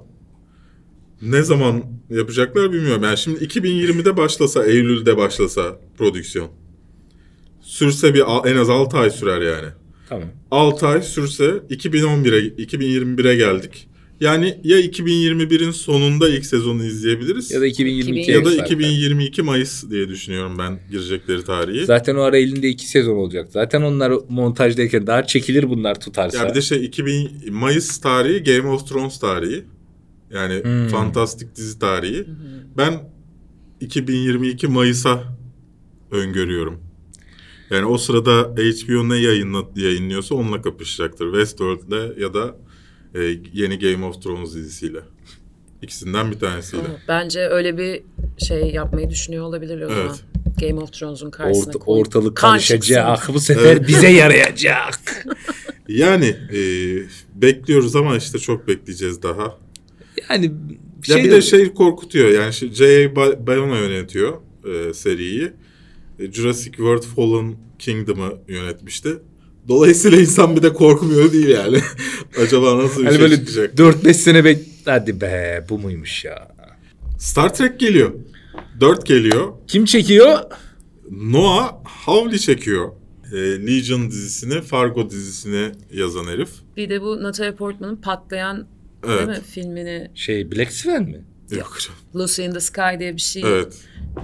Ne zaman yapacaklar bilmiyorum. Yani şimdi 2020'de başlasa, Eylül'de başlasa prodüksiyon. Sürse bir en az 6 ay sürer yani. Tamam. 6 ay sürse 2011'e 2021'e geldik. Yani ya 2021'in sonunda ilk sezonu izleyebiliriz Ya da 2022 ya da zaten. 2022 Mayıs diye düşünüyorum ben girecekleri tarihi. Zaten o ara elinde iki sezon olacak. Zaten onlar montajdayken daha çekilir bunlar tutarsa. Ya bir de şey 2000 Mayıs tarihi Game of Thrones tarihi. Yani Hmm. fantastik dizi tarihi. Ben 2022 Mayıs'a öngörüyorum. Yani o sırada HBO ne yayınla, yayınlıyorsa onunla kapışacaktır. Westworld'le ya da e, yeni Game of Thrones dizisiyle. İkisinden bir tanesiyle. Ama Bence öyle bir şey yapmayı düşünüyor olabilir o zaman. Evet. Game of Thrones'un karşısına Orta, koyup ortalık karışacak. Bu sefer bize yarayacak. Yani e, bekliyoruz ama işte çok bekleyeceğiz daha. Yani Ya şey bir de şey korkutuyor yani J.A. Ba- Bayona yönetiyor e, seriyi. E, Jurassic World Fallen Kingdom'ı yönetmişti. Dolayısıyla insan bir de korkmuyor değil yani. Acaba nasıl bir hani şey böyle çıkacak? 4-5 sene bek... Hadi be bu muymuş ya. Star Trek geliyor. 4 geliyor. Kim çekiyor? Noah Hawley çekiyor. E, Legion dizisini, Fargo dizisini yazan herif. Bir de bu Natalie Portman'ın patlayan Evet. değil mi filmini Şey Black Swan mi? Yok canım. Lucy in the Sky diye bir şey Evet.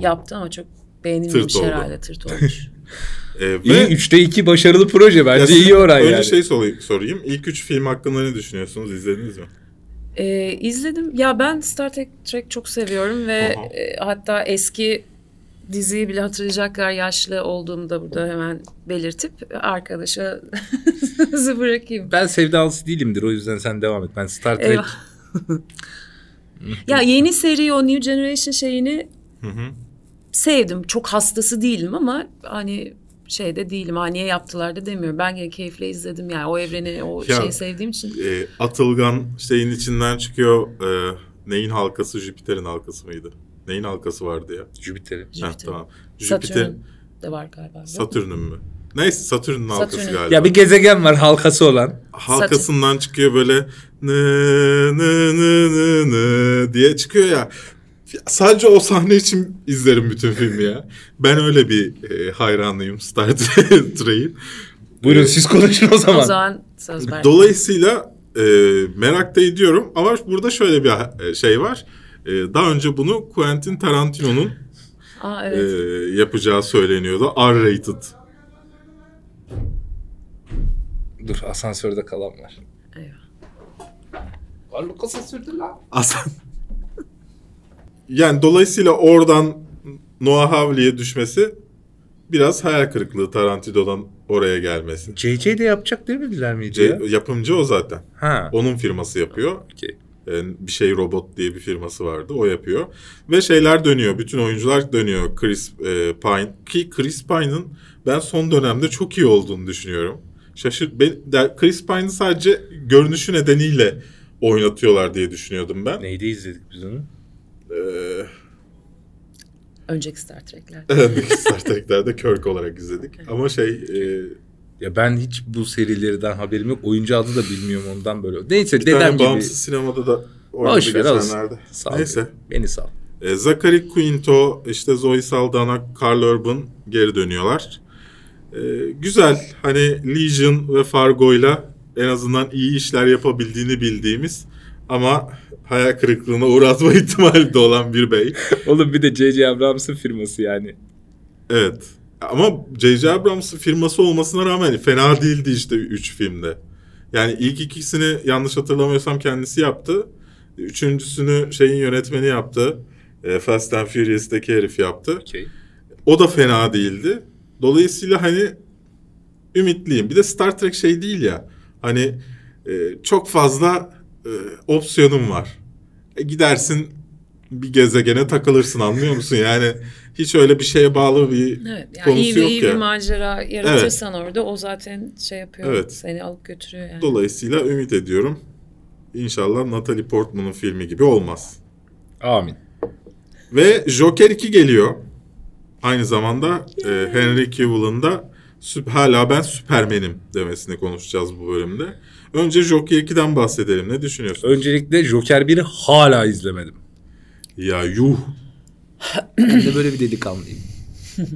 yaptı ama çok beğenilmemiş Tırt herhalde tırt olmuş. E, ve İyi 3'te 2 başarılı proje bence iyi oran önce yani. şey sorayım, sorayım. İlk üç film hakkında ne düşünüyorsunuz? İzlediniz mi? Ee, izledim. Ya ben Star Trek, Trek çok seviyorum ve Aha. e, hatta eski diziyi bile hatırlayacak kadar yaşlı olduğumu da burada hemen belirtip arkadaşa sözü bırakayım. Ben sevdalısı değilimdir o yüzden sen devam et. Ben Star Trek. Ya yeni seri o New Generation şeyini Hı hı. Sevdim. Çok hastası değilim ama hani şeyde değilim. Ha niye yaptılar da demiyorum. Ben gene keyifle izledim yani o evreni o Ya- şeyi sevdiğim için. E, Atılgan şeyin içinden çıkıyor. E, neyin halkası? Jüpiter'in halkası mıydı? Neyin halkası vardı ya? Jüpiter'i. Heh, Jüpiter. tamam. Jüpiter, Satürn de var galiba. Satürn'ün mü? Neyse Satürn'ün halkası Satürn'ün. galiba. Ya bir gezegen var halkası olan. Halkasından çıkıyor böyle nı nı nı nı nı diye çıkıyor ya. Sadece o sahne için izlerim bütün filmi ya. Ben öyle bir e, hayranıyım Star Trek'in. Buyurun Ee, siz konuşun o zaman. O zaman söz ver. Dolayısıyla e, merak da ediyorum ama burada şöyle bir e, şey var. E, daha önce bunu Quentin Tarantino'nun Aa e, evet. yapacağı söyleniyordu. R-rated. Dur asansörde kalan var. Eyvah. Varlık asansörde lan. Aslında yani dolayısıyla oradan Noah Hawley'e düşmesi biraz hayal kırıklığı Tarantino'dan oraya gelmesi. JJ de yapacak demediler miydi C- ya? yapımcı o zaten. Ha. Onun firması yapıyor. Okey. Yani bir şey robot diye bir firması vardı. O yapıyor. Ve şeyler dönüyor. Bütün oyuncular dönüyor. Chris e, Pine. Ki Chris Pine'ın ben son dönemde çok iyi olduğunu düşünüyorum. Şaşır. Ben, de- Chris Pine'ı sadece görünüşü nedeniyle oynatıyorlar diye düşünüyordum ben. Neydi izledik biz onu? Ee, Önceki Star Trek'ler. Evet, Star Trek'lerde Kirk olarak izledik. Ama şey e, Ya ben hiç bu serilerden haberim yok. Oyuncu adı da bilmiyorum ondan böyle. Neyse bir dedem tane gibi. bağımsız sinemada da oynadı geçenlerde. Sağ. Neyse. Beni sal. E, Zachary Quinto, işte Zoe Saldana, Carl Urban geri dönüyorlar. E, güzel. Hani Legion ve Fargo'yla en azından iyi işler yapabildiğini bildiğimiz ama hayal kırıklığına uğratma ihtimali de olan bir bey. Oğlum bir de J.J. Abrams'ın firması yani. Evet. Ama J.J. Abrams firması olmasına rağmen fena değildi işte 3 filmde. Yani ilk ikisini yanlış hatırlamıyorsam kendisi yaptı. Üçüncüsünü şeyin yönetmeni yaptı. E, Fast and Furious'taki herif yaptı. Okey. O da fena değildi. Dolayısıyla hani ümitliyim. Bir de Star Trek şey değil ya. Hani e, çok fazla e, opsiyonum var. E, gidersin bir gezegene takılırsın anlıyor musun? Yani hiç öyle bir şeye bağlı bir Evet. Yani konusu iyi, yok iyi ya. bir macera yaratırsan orada o zaten şey yapıyor. Evet. Seni alıp götürüyor yani. Dolayısıyla ümit ediyorum. İnşallah Natalie Portman'ın filmi gibi olmaz. Amin. Ve Joker 2 geliyor. Aynı zamanda e, Henry Cavill'ın da süp- hala ben Süpermen'im demesini konuşacağız bu bölümde. Önce Joker 2'den bahsedelim. Ne düşünüyorsun? Öncelikle Joker 1'i hala izlemedim. Ya yuh. Ben de böyle bir delikanlıyım.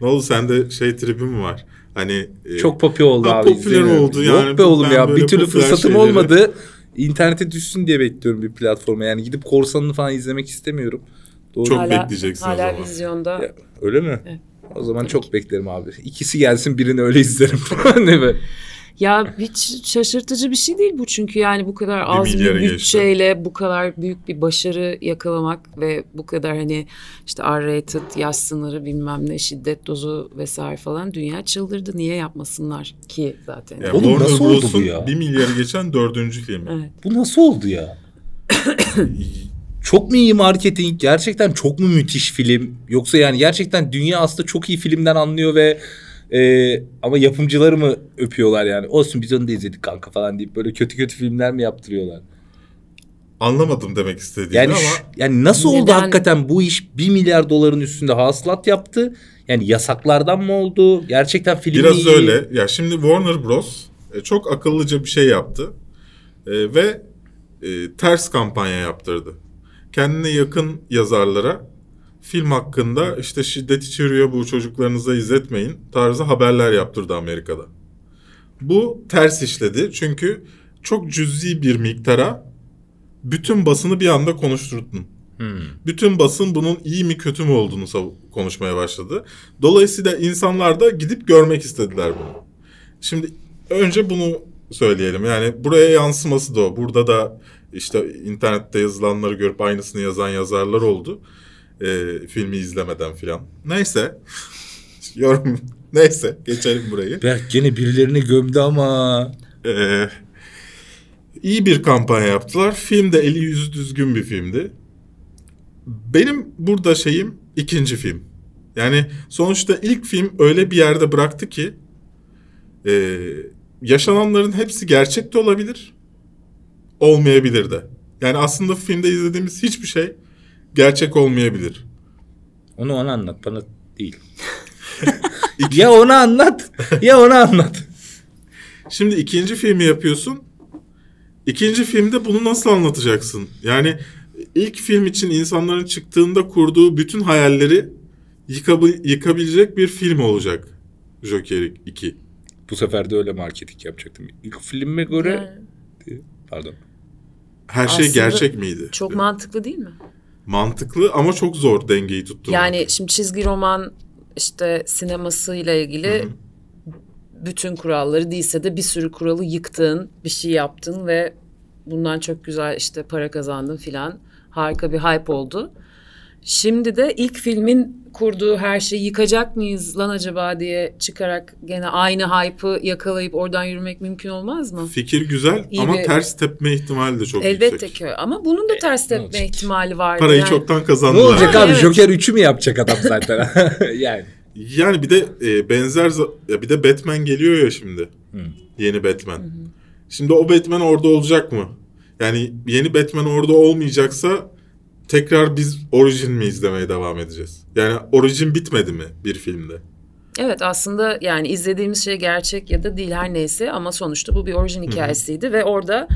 Ne oldu sende şey tribi mi var? Hani e, Çok popüler oldu Ha, abi. popüler izleyemiyorum. oldu Yok yani. be oğlum ya. Bir türlü fırsatım şeyleri- olmadı. İnternete düşsün diye bekliyorum bir platforma. Yani gidip korsanını falan izlemek istemiyorum. Doğru. Çok hala, bekleyeceksin o hala zaman. vizyonda. Ya, öyle mi? Evet. O zaman çok beklerim abi. İkisi gelsin birini öyle izlerim. ne be? Ya hiç şaşırtıcı bir şey değil bu çünkü yani bu kadar az bir geçti. bütçeyle bu kadar büyük bir başarı yakalamak ve bu kadar hani işte R-rated, yaş sınırı bilmem ne, şiddet dozu vesaire falan dünya çıldırdı. Niye yapmasınlar ki zaten? Ya Oğlum nasıl oldu bu ya? 1 milyarı geçen dördüncü filmi. Evet. Bu nasıl oldu ya? çok mu iyi marketing? Gerçekten çok mu müthiş film? Yoksa yani gerçekten dünya aslında çok iyi filmden anlıyor ve e, ama yapımcıları mı öpüyorlar yani? Olsun biz onu da izledik kanka falan deyip böyle kötü kötü filmler mi yaptırıyorlar? Anlamadım demek istediğini Yani ama şu- yani nasıl oldu Neden? hakikaten bu iş 1 milyar doların üstünde hasılat yaptı? Yani yasaklardan mı oldu? Gerçekten film Biraz iyi. öyle. Ya şimdi Warner Bros. e, çok akıllıca bir şey yaptı. E, ve e, ters kampanya yaptırdı. Kendine yakın yazarlara film hakkında işte şiddet içeriyor bu çocuklarınıza izletmeyin tarzı haberler yaptırdı Amerika'da. Bu ters işledi çünkü çok cüzi bir miktara bütün basını bir anda konuşturdun. Hmm. Bütün basın bunun iyi mi kötü mü olduğunu konuşmaya başladı. Dolayısıyla insanlar da gidip görmek istediler bunu. Şimdi önce bunu söyleyelim. Yani buraya yansıması da o. Burada da işte internette yazılanları görüp aynısını yazan yazarlar oldu. Ee, filmi izlemeden filan. Neyse. Yorum. Neyse. Geçelim burayı. Berk gene birilerini gömdü ama. Ee, iyi bir kampanya yaptılar. Film de eli yüzü düzgün bir filmdi. Benim burada şeyim ikinci film. Yani sonuçta ilk film öyle bir yerde bıraktı ki e, yaşananların hepsi gerçek de olabilir, olmayabilir de. Yani aslında filmde izlediğimiz hiçbir şey gerçek olmayabilir. Onu ona anlat bana değil. ya onu anlat ya onu anlat. Şimdi ikinci filmi yapıyorsun. İkinci filmde bunu nasıl anlatacaksın? Yani ilk film için insanların çıktığında kurduğu bütün hayalleri yıkabi- yıkabilecek bir film olacak. Joker 2. Bu sefer de öyle marketing yapacaktım. İlk filme göre... Pardon. Her şey Aslında gerçek miydi? çok mantıklı değil mi? Mantıklı ama çok zor dengeyi tutturmak. Yani şimdi çizgi roman işte sinemasıyla ilgili bütün kuralları değilse de bir sürü kuralı yıktın, bir şey yaptın ve bundan çok güzel işte para kazandın filan. Harika bir hype oldu. Şimdi de ilk filmin kurduğu her şeyi yıkacak mıyız lan acaba diye çıkarak gene aynı hype'ı yakalayıp oradan yürümek mümkün olmaz mı? Fikir güzel İyi ama bir- ters tepme ihtimali de çok Elbette yüksek. ki ama bunun da ters ne tepme olacak? ihtimali var. Parayı yani. çoktan Ne kazandılar. olacak abi? evet. Joker 3'ü mü yapacak adam zaten? yani. Yani bir de e, benzer ya bir de Batman geliyor ya şimdi. Yeni Batman. Şimdi o Batman orada olacak mı? Yani yeni Batman orada olmayacaksa tekrar biz orijin mi izlemeye devam edeceğiz? Yani orijin bitmedi mi bir filmde? Evet aslında yani izlediğimiz şey gerçek ya da değil her neyse ama sonuçta bu bir orijin hikayesiydi ve orada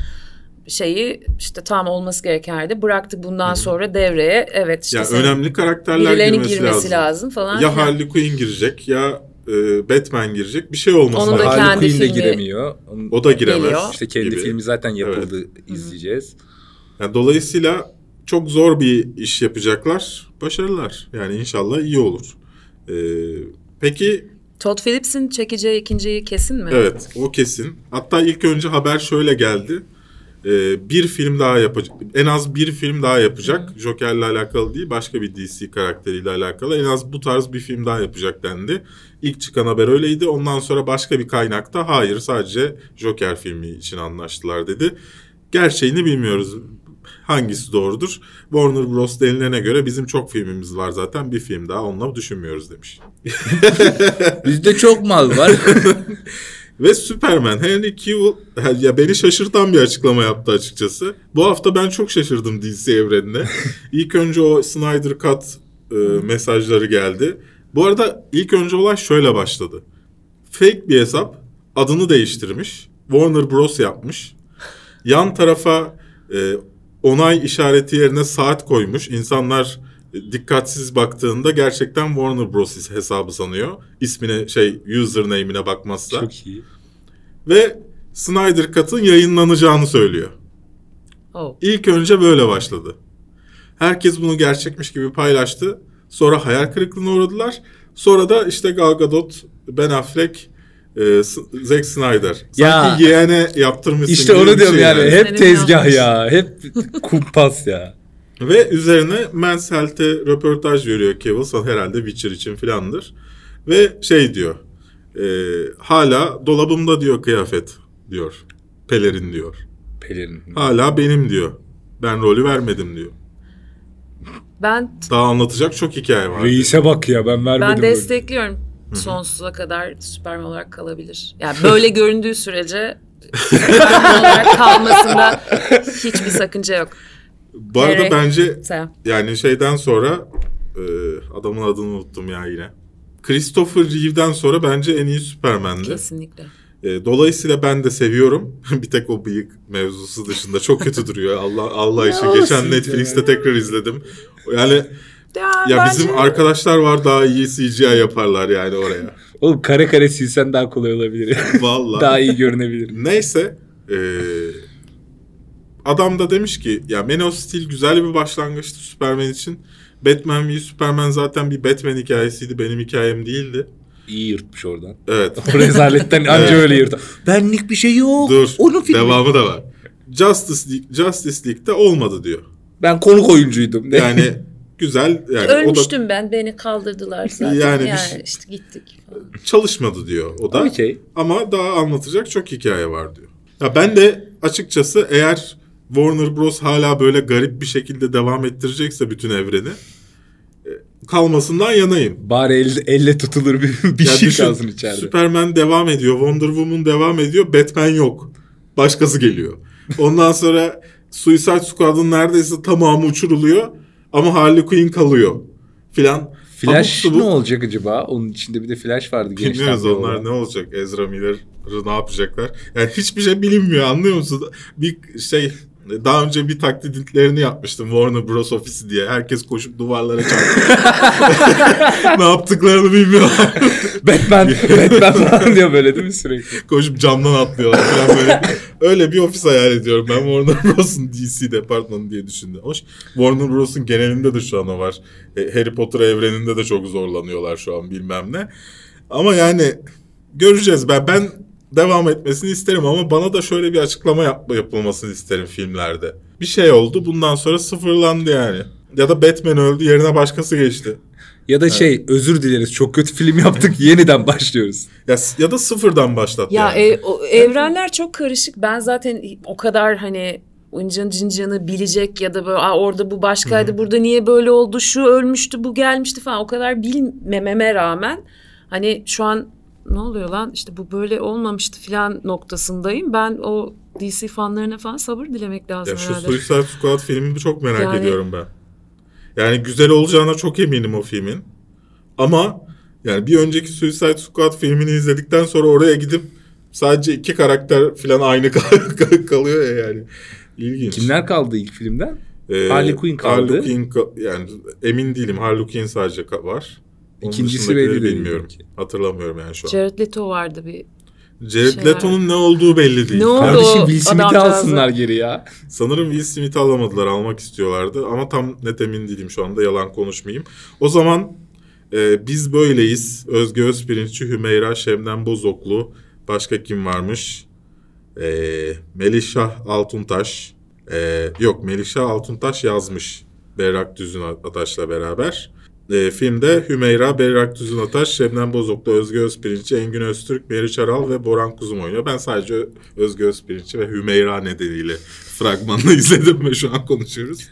şeyi işte tam olması gereken yerde bıraktık bundan sonra devreye evet işte Ya önemli karakterler girmesi, girmesi lazım. lazım, falan. Ya. Harley Quinn girecek ya e, Batman girecek. Bir şey olması Onun da lazım. Harley Quinn de filmi giremiyor. Onun- O da giremez. Geliyor. İşte kendi gibi. filmi zaten yapıldı izleyeceğiz. Yani dolayısıyla çok zor bir iş yapacaklar. Başarılar. Yani inşallah iyi olur. Ee, peki Todd Phillips'in çekeceği ikinciyi kesin mi? evet o kesin. Hatta ilk önce haber şöyle geldi. Ee, bir film daha yapacak. En az bir film daha yapacak. Joker'le alakalı değil başka bir DC karakteriyle alakalı. En az bu tarz bir film daha yapacak dendi. İlk çıkan haber öyleydi. Ondan sonra başka bir kaynakta hayır sadece Joker filmi için anlaştılar dedi. Gerçeğini bilmiyoruz. Hangisi doğrudur? Warner Bros denilene göre bizim çok filmimiz var zaten. Bir film daha onunla düşünmüyoruz demiş. Bizde çok mal var. Ve Superman Henry Cavill ya beni şaşırtan bir açıklama yaptı açıkçası. Bu hafta ben çok şaşırdım DC evrenine. İlk önce o Snyder Cut e, mesajları geldi. Bu arada ilk önce olay şöyle başladı. Fake bir hesap adını değiştirmiş. Warner Bros yapmış. Yan tarafa e, onay işareti yerine saat koymuş. İnsanlar dikkatsiz baktığında gerçekten Warner Bros hesabı sanıyor. İsmine şey username'ine bakmazsa. çok iyi. Ve Snyder Cut'ın yayınlanacağını söylüyor. Oh. İlk önce böyle başladı. Herkes bunu gerçekmiş gibi paylaştı. Sonra hayal kırıklığına uğradılar. Sonra da işte Gal Gadot, Ben Affleck, e, Zack Snyder. Sanki Ya. yeğene yaptırmışsın İşte onu bir diyorum şey yani. Hep Senin tezgah ya. Hep kumpas ya. Ve üzerine Men's Health'e röportaj veriyor Cavill. Herhalde Witcher için filandır. Ve şey diyor. e, hala dolabımda diyor kıyafet diyor. Pelerin diyor. Pelerin. Hala benim diyor. Ben rolü vermedim diyor. Ben Daha anlatacak çok hikaye var. Reis'e bak ya ben vermedim. ben böyle. Destekliyorum. Sonsuza kadar Superman olarak kalabilir. Yani böyle göründüğü sürece Superman olarak kalmasında hiçbir sakınca yok. Bu arada Evet. bence Mesela. yani şeyden sonra e, adamın adını unuttum ya yine. Christopher Reeve'den sonra bence en iyi Superman'di. Kesinlikle. E, dolayısıyla ben de seviyorum. bir tek o bıyık mevzusu dışında çok kötü duruyor. Allah Allah olsun Geçen. Netflix'te tekrar izledim. Yani Ya, Ya bence- bizim arkadaşlar var daha iyi CGI yaparlar yani oraya. Oğlum kare kare silsen daha kolay olabilir. Vallahi. daha iyi görünebilir. Neyse. eee, adam da demiş ki ya Man of Steel güzel bir başlangıçtı Superman için. Batman v Superman zaten bir Batman hikayesiydi. Benim hikayem değildi. İyi yırtmış oradan. Evet. O rezaletten anca öyle yırtar. Benlik bir şey yok. Dur. Onun filmi. Devamı da var. Justice League, Justice League'de olmadı diyor. Ben konuk oyuncuydum. Yani güzel yani o da Ölmüştüm ben beni kaldırdılar zaten. Yani Yani, bir şey- işte gittik. falan. çalışmadı diyor o da. Okey. Ama daha anlatacak çok hikaye var diyor. Ya ben de açıkçası eğer Warner Bros hala böyle garip bir şekilde devam ettirecekse bütün evreni e, kalmasından yanayım. Bari elle, elle tutulur bir, bir Ya şey düşün, kalsın içeride. Superman devam ediyor, Wonder Woman devam ediyor, Batman yok. Başkası geliyor. Ondan sonra Suicide Squad'ın neredeyse tamamı uçuruluyor ama Harley Quinn kalıyor filan. Flash Abuk ne olacak acaba? Onun içinde bir de Flash vardı. Bilmiyoruz onlar olan. ne olacak Ezra Miller'ı ne yapacaklar. Yani hiçbir şey bilinmiyor anlıyor musun? Bir şey daha önce bir taklitlerini yapmıştım Warner Bros. ofisi diye. Herkes koşup duvarlara çarptı. ne yaptıklarını bilmiyorlar. Batman, Batman falan diyor böyle değil mi sürekli? koşup camdan atlıyorlar falan böyle. Öyle bir ofis hayal ediyorum ben Warner Bros'un DC departmanı diye düşündüm. Hoş Warner Bros'un genelinde de şu an o var. E, Harry Potter evreninde de çok zorlanıyorlar şu an bilmem ne. Ama yani göreceğiz. Ben ben devam etmesini isterim ama bana da şöyle bir açıklama yap, yapılmasını isterim filmlerde. Bir şey oldu bundan sonra sıfırlandı yani. Ya da Batman öldü yerine başkası geçti. Ya da şey özür dileriz çok kötü film yaptık yeniden başlıyoruz. Ya, ya da sıfırdan başlat Ya yani. e, o, evrenler çok karışık. Ben zaten o kadar hani Uncun Cinca'nı bilecek ya da böyle Aa, orada bu başkaydı burada niye böyle oldu şu ölmüştü bu gelmişti falan o kadar bilmememe rağmen hani şu an ne oluyor lan işte bu böyle olmamıştı falan noktasındayım. Ben o DC fanlarına falan sabır dilemek lazım Ya şu herhalde. Suicide Squad filmini çok merak Yani- ediyorum ben. Yani güzel olacağına çok eminim o filmin. Ama yani bir önceki Suicide Squad filmini izledikten sonra oraya gidip sadece iki karakter falan aynı kal- kalıyor ya yani. İlginç. Kimler kaldı ilk filmden? Ee, Harley Quinn kaldı. Harley Quinn ka- yani emin değilim. Harley Quinn sadece ka- var. Onun İkincisi belli değil bilmiyorum. belki. Hatırlamıyorum yani şu an. Jared Leto vardı bir. Jared şey Leto'nun ne olduğu belli değil. Ne oldu? Kardeşim Will Smith'i alsınlar geri ya. Sanırım Will Smith'i alamadılar, almak istiyorlardı. Ama tam net emin değilim şu anda, yalan konuşmayayım. O zaman e, biz böyleyiz. Özge Özpirinççi, Hümeyra Şemden Bozoklu. Başka kim varmış? E, Melişah Altuntaş. E, yok, Melişah Altuntaş yazmış. Berrak Düzün Ataş'la beraber. E, filmde Hümeyra, Berrak Düzün Ataş, Şebnem Bozoklu, Özge Özpirinççi, Engin Öztürk, Meriç Aral ve Boran Kuzum oynuyor. Ben sadece Özge Özpirinççi ve Hümeyra nedeniyle fragmanını izledim ve şu an konuşuyoruz.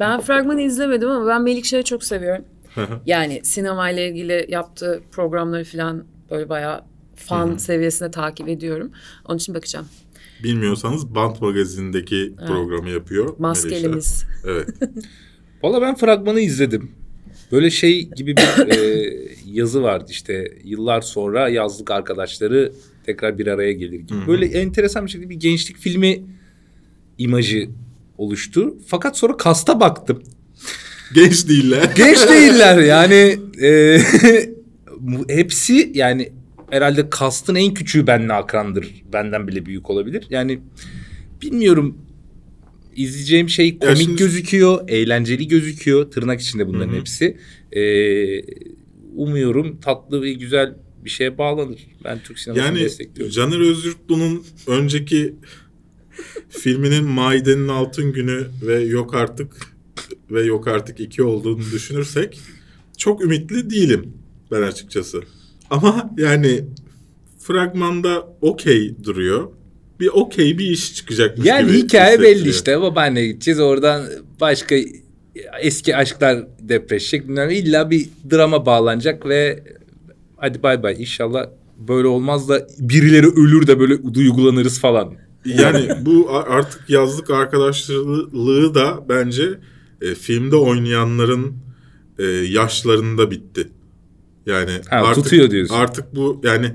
Ben fragmanı izlemedim ama ben Melikşah'ı çok seviyorum. yani sinemayla ilgili yaptığı programları falan böyle bayağı fan seviyesine takip ediyorum. Onun için bakacağım. Bilmiyorsanız Bant Magazin'deki programı yapıyor. Maskelimiz. Evet. Valla ben fragmanı izledim. Böyle şey gibi bir e, yazı vardı işte yıllar sonra yazlık arkadaşları tekrar bir araya gelir gibi. Böyle enteresan bir şekilde bir gençlik filmi imajı oluştu. Fakat sonra kasta baktım. Genç değiller. Genç değiller yani e, hepsi yani herhalde kastın en küçüğü benle akrandır. Benden bile büyük olabilir. Yani bilmiyorum izleyeceğim şey komik şimdi- gözüküyor, eğlenceli gözüküyor. Tırnak içinde bunların hepsi. E, umuyorum tatlı ve güzel bir şeye bağlanır. Ben Türk sinemasını Yani destekliyorum. Caner Özyurtlu'nun önceki filminin Maide'nin Altın Günü ve Yok Artık ve Yok Artık 2 olduğunu düşünürsek çok ümitli değilim ben açıkçası. Ama yani fragmanda okey duruyor. Bir okey bir iş çıkacakmış Yani gibi hikaye belli işte. Babaanne gideceğiz oradan başka eski aşklar depreşecek. ne. İlla bir drama bağlanacak ve hadi bay bay inşallah böyle olmaz da birileri ölür de böyle duygulanırız falan. Yani bu artık yazlık arkadaşlığı da bence e, filmde oynayanların e, yaşlarında bitti. Yani Ha, artık tutuyor diyorsun. Artık bu yani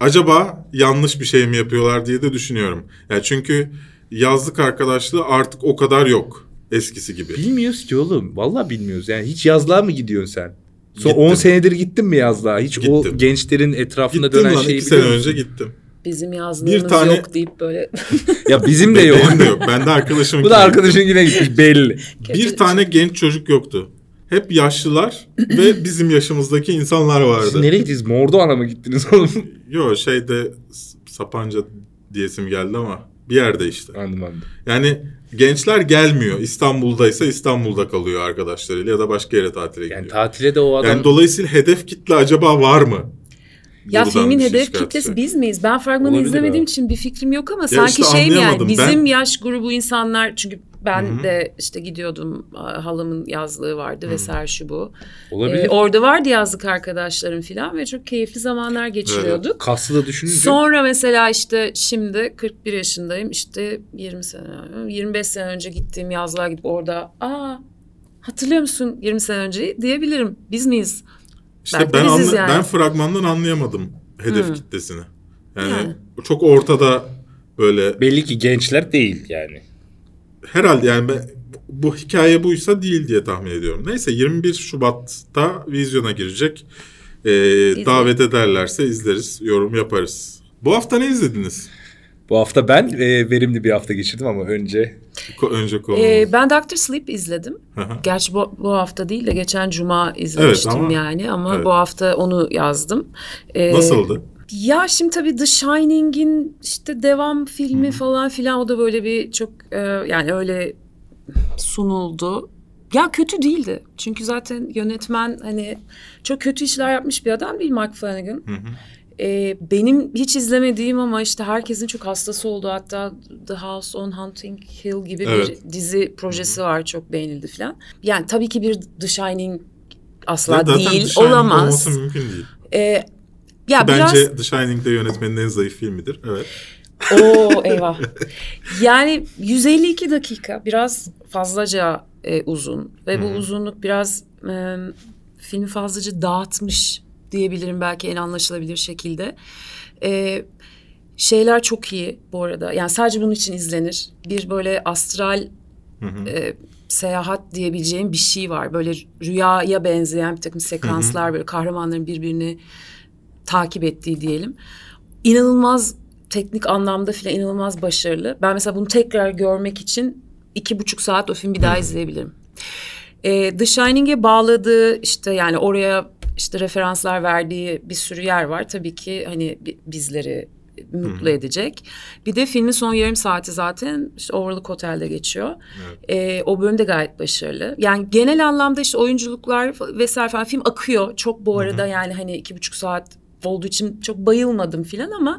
acaba yanlış bir şey mi yapıyorlar diye de düşünüyorum. Yani çünkü yazlık arkadaşlığı artık o kadar yok. eskisi gibi. Bilmiyoruz ki oğlum. Vallahi bilmiyoruz. Yani hiç yazlığa mı gidiyorsun sen? Son Gittim. 10 senedir gittin mi yazlığa? Hiç o Gittim. gençlerin etrafında Gittim dönen lan şeyi iki sene biliyor musun? önce gittim. Bizim yazlığımız tane- yok deyip böyle Ya bizim de yok. Benim de yok. Ben de arkadaşımın Bu da arkadaşın yine gitmiş belli. Bir tane genç çocuk yoktu. Hep yaşlılar ve bizim yaşımızdaki insanlar Siz vardı. nereye gittiniz? Mordoğan'a mı gittiniz oğlum? Yo şeyde Sapanca diyesim geldi ama bir yerde işte. anladım anladım. Yani gençler gelmiyor. İstanbul'daysa İstanbul'da kalıyor arkadaşlarıyla ya da başka yere tatile gidiyor. Yani tatile de o adam... Yani dolayısıyla hedef kitle acaba var mı? Ya filmin şey hedef kitlesi biz miyiz? Ben fragmanı Olabilir izlemediğim abi. için bir fikrim yok ama sanki işte şey mi yani bizim Ben- yaş grubu insanlar çünkü ben Hı hı. de işte gidiyordum halamın yazlığı vardı vesaire şu bu. Olabilir. Ee, orada vardı yazlık arkadaşlarım falan ve çok keyifli zamanlar geçiriyorduk. Kaslı da düşününce... Sonra mesela işte şimdi 41 yaşındayım işte 20 sene 25 sene önce gittiğim yazlığa gidip orada aa hatırlıyor musun 20 sene önceyi diyebilirim. Biz miyiz? İşte Belki ben anla- yani. ben fragmandan anlayamadım hedef Hı. kitlesini. Yani Yani. çok ortada böyle Belli ki gençler değil yani. herhalde yani ben, bu hikaye buysa değil diye tahmin ediyorum. Neyse 21 Şubat'ta vizyona girecek. Ee, davet ederlerse izleriz, yorum yaparız. Bu hafta ne izlediniz? Bu hafta ben e, verimli bir hafta geçirdim ama önce... Ko- önce konu. Ee, ben Doctor Sleep izledim. Hı. Gerçi bu, bu hafta değil de geçen cuma izlemiştim ama- yani ama evet. bu hafta onu yazdım. Ee, Nasıldı? Ya şimdi tabii The Shining'in işte devam filmi falan filan o da böyle bir çok e, yani öyle sunuldu. Ya kötü değildi. Çünkü zaten yönetmen hani çok kötü işler yapmış bir adam değil Mark Flanagan. Hı hı. Ee, benim hiç izlemediğim ama işte herkesin çok hastası olduğu hatta The House on Hunting Hill gibi Evet. bir dizi projesi var çok beğenildi falan. Yani tabii ki bir The Shining asla Ya zaten değil The olamaz. olması mümkün değil. Ee, ya Bence biraz The Shining de yönetmenin en zayıf filmidir. Evet. Oo eyvah. Yani 152 dakika biraz fazlaca e, uzun ve bu uzunluk biraz e, filmi fazlaca dağıtmış diyebilirim belki en anlaşılabilir şekilde. E, şeyler çok iyi bu arada. Yani sadece bunun için izlenir. Bir böyle astral Hı hı. e, seyahat diyebileceğim bir şey var. Böyle rüyaya benzeyen bir takım sekanslar böyle kahramanların birbirini takip ettiği diyelim. İnanılmaz teknik anlamda filan inanılmaz başarılı. Ben mesela bunu tekrar görmek için iki buçuk saat o filmi bir daha izleyebilirim. E, The Shining'e bağladığı işte yani oraya işte referanslar verdiği bir sürü yer var. Tabii ki hani bi- bizleri mutlu edecek. Bir de filmin son yarım saati zaten işte Overlook Hotel'de geçiyor. E, o bölüm de gayet başarılı. Yani genel anlamda işte oyunculuklar vesaire falan film akıyor. Çok bu arada yani hani iki buçuk saat olduğu için çok bayılmadım filan ama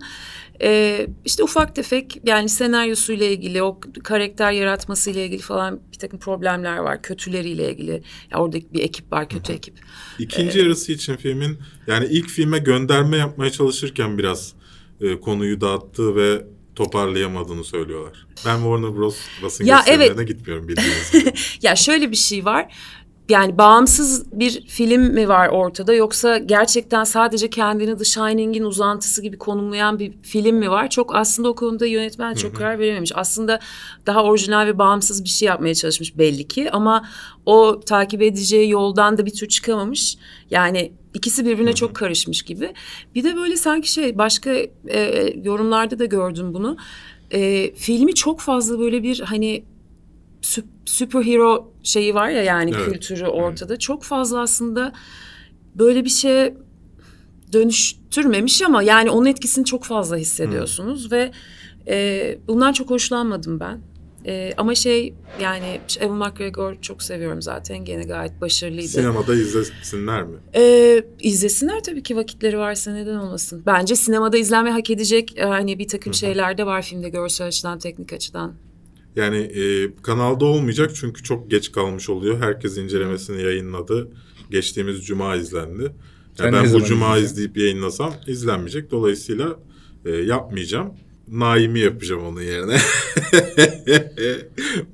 e, işte ufak tefek yani senaryosuyla ilgili o karakter yaratmasıyla ilgili falan bir takım problemler var. Kötüleriyle ilgili. Ya oradaki bir ekip var kötü ekip. İkinci yarısı için filmin yani ilk filme gönderme yapmaya çalışırken biraz e, konuyu dağıttığı ve toparlayamadığını söylüyorlar. Ben Warner Bros. basın Ya gösterilerine gitmiyorum bildiğiniz gibi. Ya şöyle bir şey var. Yani bağımsız bir film mi var ortada yoksa gerçekten sadece kendini The Shining'in uzantısı gibi konumlayan bir film mi var? Çok aslında o konuda yönetmen çok karar verememiş. Aslında daha orijinal ve bağımsız bir şey yapmaya çalışmış belli ki ama o takip edeceği yoldan da bir tür çıkamamış. Yani ikisi birbirine çok karışmış gibi. Bir de böyle sanki şey başka e, yorumlarda da gördüm bunu. E, filmi çok fazla böyle bir hani sü- superhero şeyi var ya yani Evet. kültürü ortada. Çok fazla aslında böyle bir şeye dönüştürmemiş ama yani onun etkisini çok fazla hissediyorsunuz ve e, bundan çok hoşlanmadım ben. E, ama şey yani Evan McGregor çok seviyorum zaten gene gayet başarılıydı. Sinemada izlesinler mi? E, izlesinler tabii ki vakitleri varsa neden olmasın. Bence sinemada izlenme hak edecek e, hani bir takım şeyler de var filmde görsel açıdan teknik açıdan. Yani e, kanalda olmayacak çünkü çok geç kalmış oluyor. Herkes incelemesini yayınladı. Geçtiğimiz cuma izlendi. Yani ben bu cuma izleyip yayınlasam izlenmeyecek. Dolayısıyla e, yapmayacağım. Naim'i yapacağım onun yerine.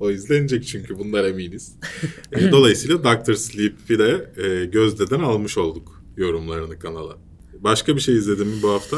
o izlenecek çünkü bunlar eminiz. E, dolayısıyla Doctor Sleep'i de e, Gözde'den almış olduk yorumlarını kanala. Başka bir şey izledin mi bu hafta?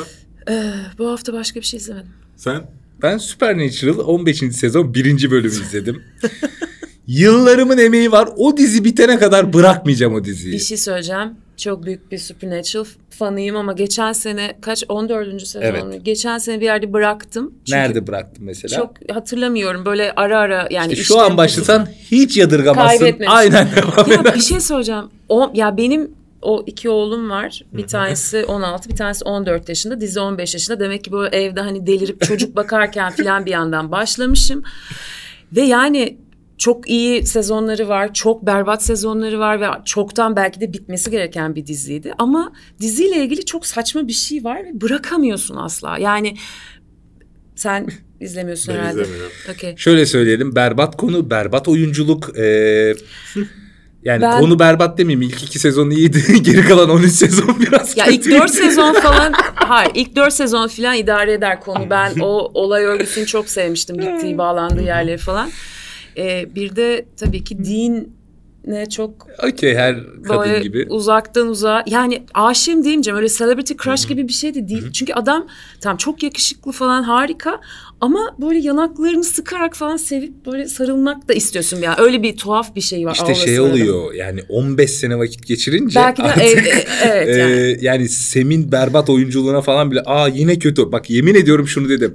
E, bu hafta başka bir şey izlemedim. Sen? Ben Supernatural 15. sezon 1. bölümü izledim. Yıllarımın emeği var. O dizi bitene kadar bırakmayacağım o diziyi. Bir şey söyleyeceğim. Çok büyük bir Supernatural fanıyım ama geçen sene kaç 14. sezon Evet. Geçen sene bir yerde bıraktım. Çünkü Nerede bıraktım mesela? Çok hatırlamıyorum böyle ara ara yani İşte şu an başlasan hiç yadırgamazsın. Kaybetmemişsin. Aynen devam Ya eder. bir şey söyleyeceğim. O ya benim o iki oğlum var. Bir tanesi 16, bir tanesi 14 yaşında. Dizi 15 yaşında. Demek ki böyle evde hani delirip çocuk bakarken falan bir yandan başlamışım. Ve yani çok iyi sezonları var, çok berbat sezonları var ve çoktan belki de bitmesi gereken bir diziydi. Ama diziyle ilgili çok saçma bir şey var ve bırakamıyorsun asla. Yani sen izlemiyorsun Ben herhalde. izlemiyorum. Okey. Şöyle söyleyelim. Berbat konu, berbat oyunculuk. ee, yani Ben- konu berbat demeyeyim. İlk iki sezon iyiydi. Geri kalan 13 sezon biraz Ya ilk kötüydü. dört sezon falan hayır ilk dört sezon falan idare eder konu. Ben o olay örgüsünü çok sevmiştim. Gittiği bağlandığı yerleri falan. Ee, bir de tabii ki dine çok Okey her kadın böyle gibi. uzaktan uzağa yani aşığım diyemeyeceğim öyle celebrity crush gibi bir şey de değil. Çünkü adam tam çok yakışıklı falan harika ama böyle yanaklarını sıkarak falan sevip böyle sarılmak da istiyorsun ya. Öyle bir tuhaf bir şey var. İşte şey oluyor yani 15 sene vakit geçirince Belki de artık, ev- e- evet e, yani. yani Sem'in berbat oyunculuğuna falan bile aa yine kötü. Bak yemin ediyorum şunu dedim.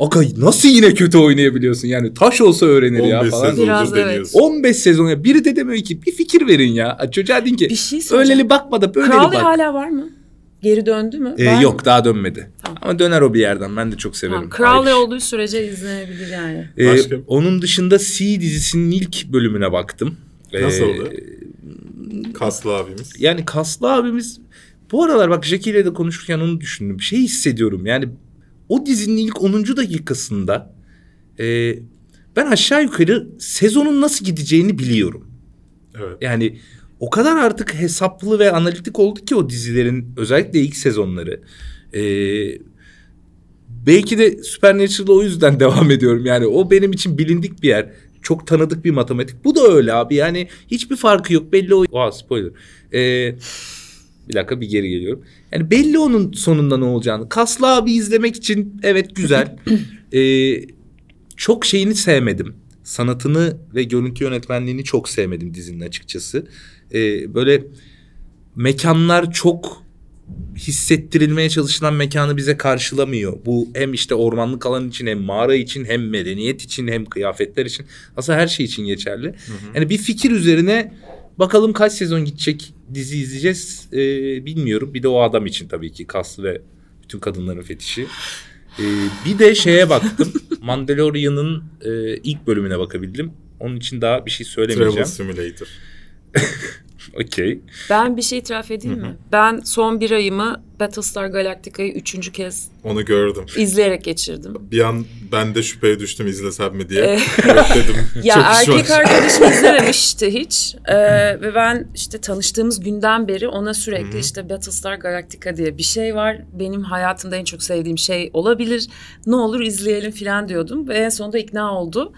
Aga nasıl yine kötü oynayabiliyorsun yani taş olsa öğrenir ya 15 falan. Biraz evet. deniyorsun. 15 sezon ya biri de demiyor ki bir fikir verin ya. Çocuğa deyin ki Bir şey söyleyeceğim. öyleli bakma da böyleli Crowley bak. hala var mı? Geri döndü mü? Ee, Var mı? yok daha dönmedi. Tamam. Ama döner o bir yerden. Ben de çok severim. Tamam, Crowley olduğu sürece izlenebilir yani. Ee, Başka? onun dışında C dizisinin ilk bölümüne baktım. Ee, Nasıldı? Kaslı abimiz. Yani kaslı abimiz bu aralar bak Jackie ile de konuşurken onu düşündüm. Bir şey hissediyorum. Yani o dizinin ilk 10. dakikasında e, ben aşağı yukarı sezonun nasıl gideceğini biliyorum. Evet. Yani o kadar artık hesaplı ve analitik oldu ki o dizilerin özellikle ilk sezonları. Ee, belki de Supernatural'da o yüzden devam ediyorum. Yani o benim için bilindik bir yer. Çok tanıdık bir matematik. Bu da öyle abi. Yani hiçbir farkı yok. Belli o... Oha spoiler. Ee, bir dakika bir geri geliyorum. Yani belli onun sonunda ne olacağını. Kaslı abi izlemek için evet güzel. Ee, çok şeyini sevmedim. Sanatını ve görüntü yönetmenliğini çok sevmedim dizinin açıkçası. Ee, böyle mekanlar çok hissettirilmeye çalışılan mekanı bize karşılamıyor. Bu hem işte ormanlık alan için hem mağara için hem medeniyet için hem kıyafetler için aslında her şey için geçerli. Yani bir fikir üzerine bakalım kaç sezon gidecek dizi izleyeceğiz ee, bilmiyorum. Bir de o adam için tabii ki kaslı ve bütün kadınların fetişi. Ee, bir de şeye baktım. Mandalorian'ın e, ilk bölümüne bakabildim. Onun için daha bir şey Travel söylemeyeceğim. Simulator. Okey. Ben bir şey itiraf edeyim mi? Ben son bir ayımı Battlestar Galactica'yı üçüncü kez Onu gördüm. izleyerek geçirdim. Bir an ben de şüpheye düştüm izlesem mi diye. Ee, evet dedim. Ya Çok erkek arkadaşım izlememişti hiç. Ee, ve ben işte tanıştığımız günden beri ona sürekli işte Battlestar Galactica diye bir şey var. Benim hayatımda en çok sevdiğim şey olabilir. Ne olur izleyelim falan diyordum. Ve en sonunda ikna oldu.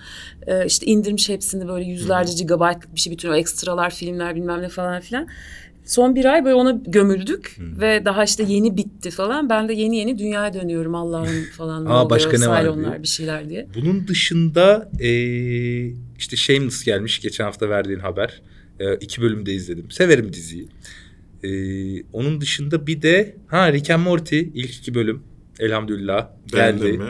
Ee, işte indirmiş hepsini böyle yüzlerce gigabaytlık bir şey. Bütün o ekstralar, filmler bilmem ne falan filan. Son bir ay böyle ona gömüldük ve daha işte yeni bitti falan. Ben de yeni yeni dünyaya dönüyorum Allah'ım falan. ne Aa, oluyor, başka ne var diye. bir şeyler diye. Bunun dışında eee, işte Shameless gelmiş geçen hafta verdiğin haber. Eee, iki bölümde izledim. Severim diziyi. Eee, onun dışında bir de ha Rick and Morty ilk iki bölüm elhamdülillah Beğendin geldi. mi?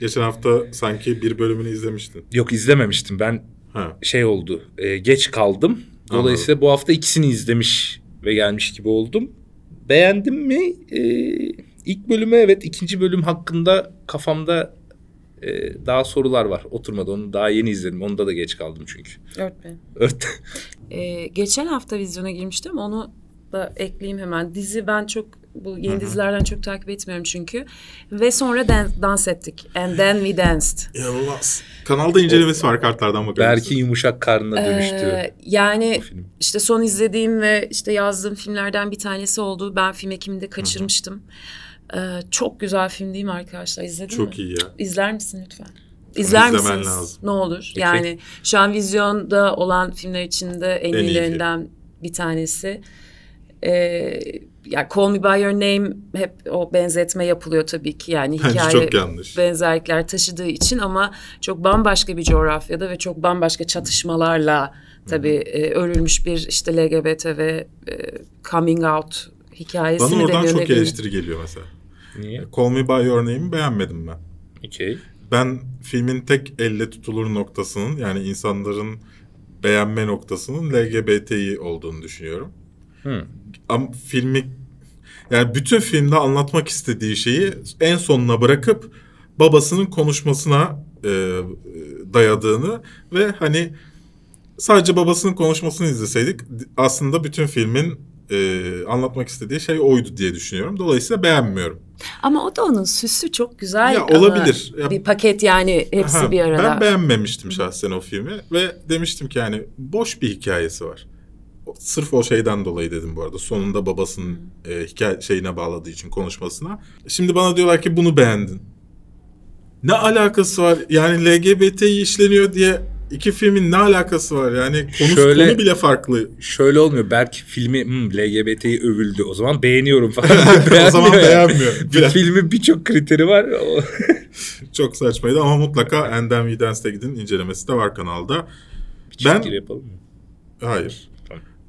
Geçen hafta sanki bir bölümünü izlemiştin. Yok izlememiştim ben Ha. şey oldu eee, geç kaldım. Dolayısıyla bu hafta ikisini izlemiş ve gelmiş gibi oldum. Beğendim mi? Eee ilk bölümü evet ikinci bölüm hakkında kafamda eee, daha sorular var. Oturmadı onu daha yeni izledim. Onda da geç kaldım çünkü. Örtme. Ört. Ee, geçen hafta vizyona girmiştim. Onu da ekleyeyim hemen. Dizi ben çok bu yeni dizilerden çok takip etmiyorum çünkü. Ve sonra dan- dans ettik. And then we danced. İnanılmaz. Kanalda incelemesi var kartlardan bakabilirsin. Berk'in yumuşak karnına dönüştü. Ee, yani işte son izlediğim ve işte yazdığım filmlerden bir tanesi oldu. Ben film ekiminde kaçırmıştım. Ee, çok güzel film değil mi arkadaşlar? İzledin mi? Çok iyi ya. İzler misin lütfen? İzler izlemen misiniz? lazım. Ne olur. Yani şu an vizyonda olan filmler içinde en, En iyi iyilerinden bir tanesi. Ee, ya Call Me By Your Name hep o benzetme yapılıyor tabii ki yani Bence hikaye çok yanlış. benzerlikler taşıdığı için ama çok bambaşka bir coğrafyada ve çok bambaşka çatışmalarla tabii e, örülmüş bir işte LGBT ve e, coming out hikayesi Bana oradan çok eleştiri geliyor mesela. Niye? Call Me By Your Name'i beğenmedim ben. Okey. Ben filmin tek elle tutulur noktasının yani insanların beğenme noktasının LGBTİ olduğunu düşünüyorum. Hı. Ama filmi yani bütün filmde anlatmak istediği şeyi en sonuna bırakıp babasının konuşmasına e, dayadığını ve hani sadece babasının konuşmasını izleseydik aslında bütün filmin e, anlatmak istediği şey oydu diye düşünüyorum. Dolayısıyla beğenmiyorum. Ama o da onun süsü çok güzel. Ya olabilir. Ya- Bir paket yani hepsi Aha, bir arada. Ben beğenmemiştim şahsen o filmi ve demiştim ki yani boş bir hikayesi var. O- Sırf o şeyden dolayı dedim bu arada. Sonunda babasının e, hikaye şeyine bağladığı için konuşmasına. Şimdi bana diyorlar ki bunu beğendin. Ne alakası var? Yani LGBT'yi işleniyor diye iki filmin ne alakası var? Yani konu, Şöyle- konu bile farklı. Şöyle olmuyor. Belki filmi hmm, LGBT'yi övüldü. O zaman beğeniyorum falan. o zaman Beğenmiyor. Bir filmin birçok kriteri var. Çok saçmaydı ama mutlaka Endem Videns'te gidin incelemesi de var kanalda. Bir Ben- yapalım mı? Hayır.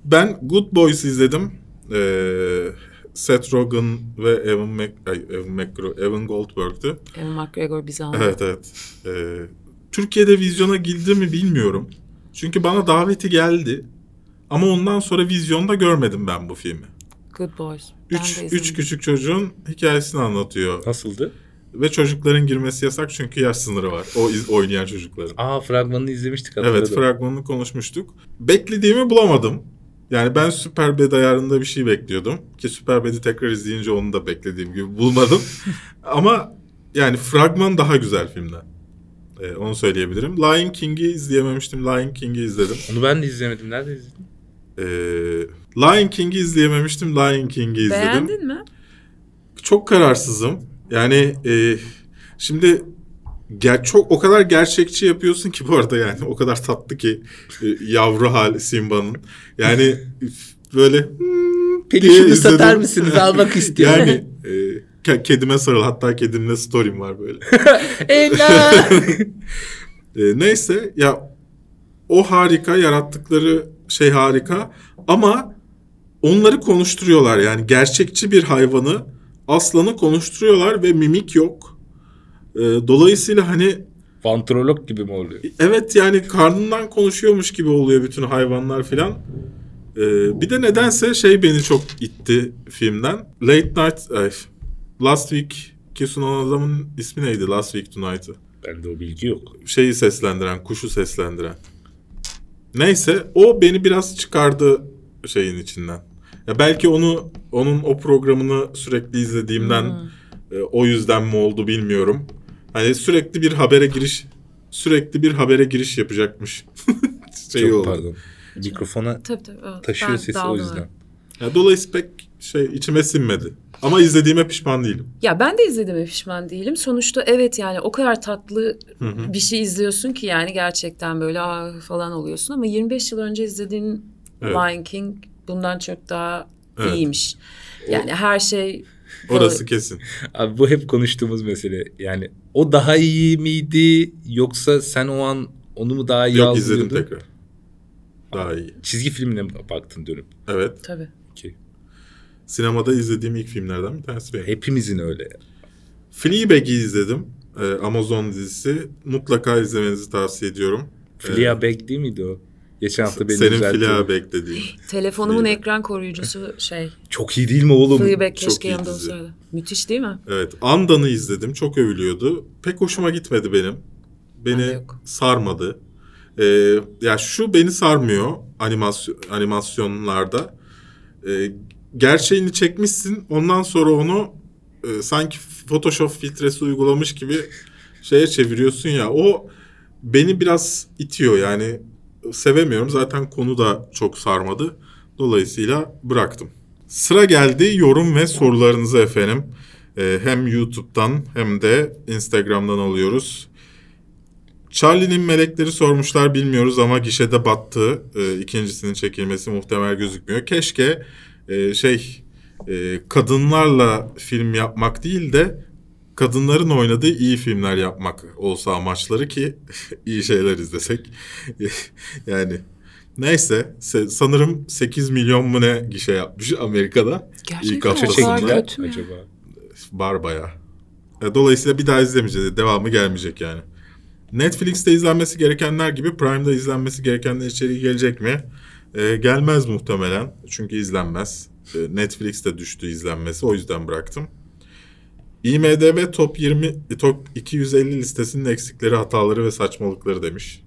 Ben Good Boys izledim. Ee, Seth Rogen ve Evan, Mac, ay, Evan, McGraw, Evan Goldberg'tü. Evan McGregor bizi anladı. Evet evet. Ee, Türkiye'de vizyona girdi mi bilmiyorum. Çünkü bana daveti geldi. Ama ondan sonra vizyonda görmedim ben bu filmi. Good Boys. Ben Üç, üç küçük çocuğun hikayesini anlatıyor. Nasıldı? Ve çocukların girmesi yasak çünkü yaş sınırı var. O iz- oynayan çocukların. Aa fragmanını izlemiştik hatırladım. Evet fragmanını konuşmuştuk. Beklediğimi bulamadım. Yani ben Superbad ayarında bir şey bekliyordum. Ki Superbad'i tekrar izleyince onu da beklediğim gibi bulmadım. Ama yani fragman daha güzel filmden. Ee, onu söyleyebilirim. Lion King'i izleyememiştim. Lion King'i izledim. Onu ben de izlemedim. Nerede izledin? Ee, Lion King'i izleyememiştim. Lion King'i izledim. Beğendin mi? Çok kararsızım. Yani e, şimdi ger- çok o kadar gerçekçi yapıyorsun ki bu arada yani o kadar tatlı ki e, yavru hal Simba'nın. Yani böyle hmm izledim. satar mısınız? Almak istiyorum. Yani e, ke- kedime sarıl hatta kedimle story'm var böyle. Ela! E, neyse ya o harika yarattıkları şey harika ama onları konuşturuyorlar yani gerçekçi bir hayvanı aslanı konuşturuyorlar ve mimik yok. E, dolayısıyla hani Vantrolog gibi mi oluyor? evet yani karnından konuşuyormuş gibi oluyor bütün hayvanlar filan. E, bir de nedense şey beni çok itti filmden. Late Night ay, Last Week ki sunan adamın ismi neydi? Last Week Tonight'ı Bende o bilgi yok. şeyi seslendiren, kuşu seslendiren. Neyse o beni biraz çıkardı şeyin içinden. Ya belki onu onun o programını sürekli izlediğimden e, o yüzden mi oldu bilmiyorum. Hani sürekli bir habere giriş sürekli bir habere giriş yapacakmış. şey Çok oldu. pardon. Mikrofona Tabii tabii. evet. taşıyor Ben sesi o yüzden. Ya dolayısıyla pek şey içime sinmedi. Ama izlediğime pişman değilim. Ya ben de izlediğime pişman değilim. Sonuçta evet yani o kadar tatlı Hı hı. bir şey izliyorsun ki yani gerçekten böyle Aa, falan oluyorsun ama 25 yıl önce izlediğin Evet. Lion King bundan çok daha Evet. iyiymiş. Yani her şey Orası kesin. Abi bu hep konuştuğumuz mesele. Yani o daha iyi miydi yoksa sen o an onu mu daha iyi Yok izledim algılıyordun? tekrar. Daha iyi. Çizgi filmine mi baktın dönüp? Evet. tabii. Okey. Sinemada izlediğim ilk filmlerden bir tanesi benim. Hepimizin öyle. Fleabag'i izledim. Ee, Amazon dizisi. Mutlaka izlemenizi tavsiye ediyorum. Fleabag değil miydi o? Geçen hafta beni Senin düzeltti. Fleabag dediğin. Telefonumun Fleabag. ekran koruyucusu şey. Çok iyi değil mi oğlum? Fleabag çok keşke iyi yanında olsaydı. Müthiş değil mi? Evet. Anda'nı izledim. Çok övülüyordu. Pek hoşuma gitmedi benim. Beni sarmadı. Ee, ya şu beni sarmıyor animasyon animasyonlarda. Ee, gerçeğini çekmişsin. Ondan sonra onu e, sanki Photoshop filtresi uygulamış gibi şeye çeviriyorsun ya. O beni biraz itiyor yani. Sevemiyorum. Zaten konu da çok sarmadı. Dolayısıyla bıraktım. Sıra geldi yorum ve sorularınızı efendim. Ee, hem YouTube'dan hem de Instagram'dan alıyoruz. Charlie'nin melekleri sormuşlar bilmiyoruz ama gişede battı. Ee, ikincisinin çekilmesi muhtemel gözükmüyor. Keşke e, şey e, kadınlarla film yapmak değil de kadınların oynadığı iyi filmler yapmak olsa amaçları ki iyi şeyler izlesek. yani neyse se- sanırım 8 milyon mu ne gişe yapmış Amerika'da. Gerçekten İlk haftasında. kötü mü? acaba? Var bayağı. E, Dolayısıyla bir daha izlemeyeceğiz. Devamı gelmeyecek yani. Netflix'te izlenmesi gerekenler gibi Prime'da izlenmesi gerekenler içeriği gelecek mi? E, gelmez muhtemelen. Çünkü izlenmez. E, Netflix'te düştü izlenmesi. O yüzden bıraktım. IMDB Top 20 Top 250 listesinin eksikleri, hataları ve saçmalıkları demiş.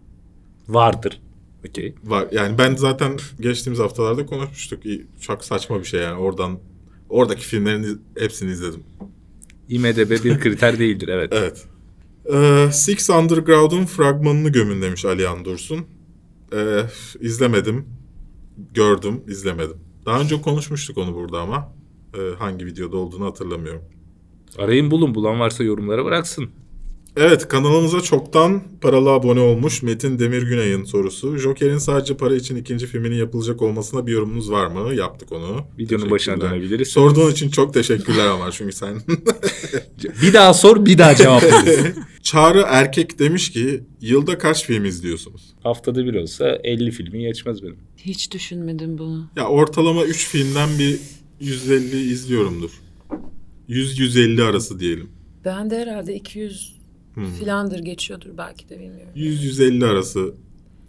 Vardır. Okey. Var. Yani ben zaten geçtiğimiz haftalarda konuşmuştuk. Çok saçma bir şey yani. Oradan oradaki filmlerin hepsini izledim. IMDB bir kriter değildir evet. Evet. Ee, Six Underground'un fragmanını gömün demiş Alihan Dursun. Ee, izlemedim. Gördüm, izlemedim. Daha önce konuşmuştuk onu burada ama. Ee, hangi videoda olduğunu hatırlamıyorum. Arayın bulun. Bulan varsa yorumlara bıraksın. Evet kanalımıza çoktan paralı abone olmuş Metin Demirgünay'ın sorusu. Joker'in sadece para için ikinci filminin yapılacak olmasına bir yorumunuz var mı? Yaptık onu. Videonun başına dönebiliriz. Sorduğun için çok teşekkürler ama çünkü sen... Bir daha sor bir daha cevaplarız. Çağrı Erkek demiş ki yılda kaç film izliyorsunuz? Haftada bir olsa 50 filmi geçmez benim. Hiç düşünmedim bunu. Ya ortalama 3 filmden bir 150 izliyorumdur. 100-150 arası diyelim. Ben de herhalde 200 Hmm. filandır geçiyordur belki de bilmiyorum. 100-150 arası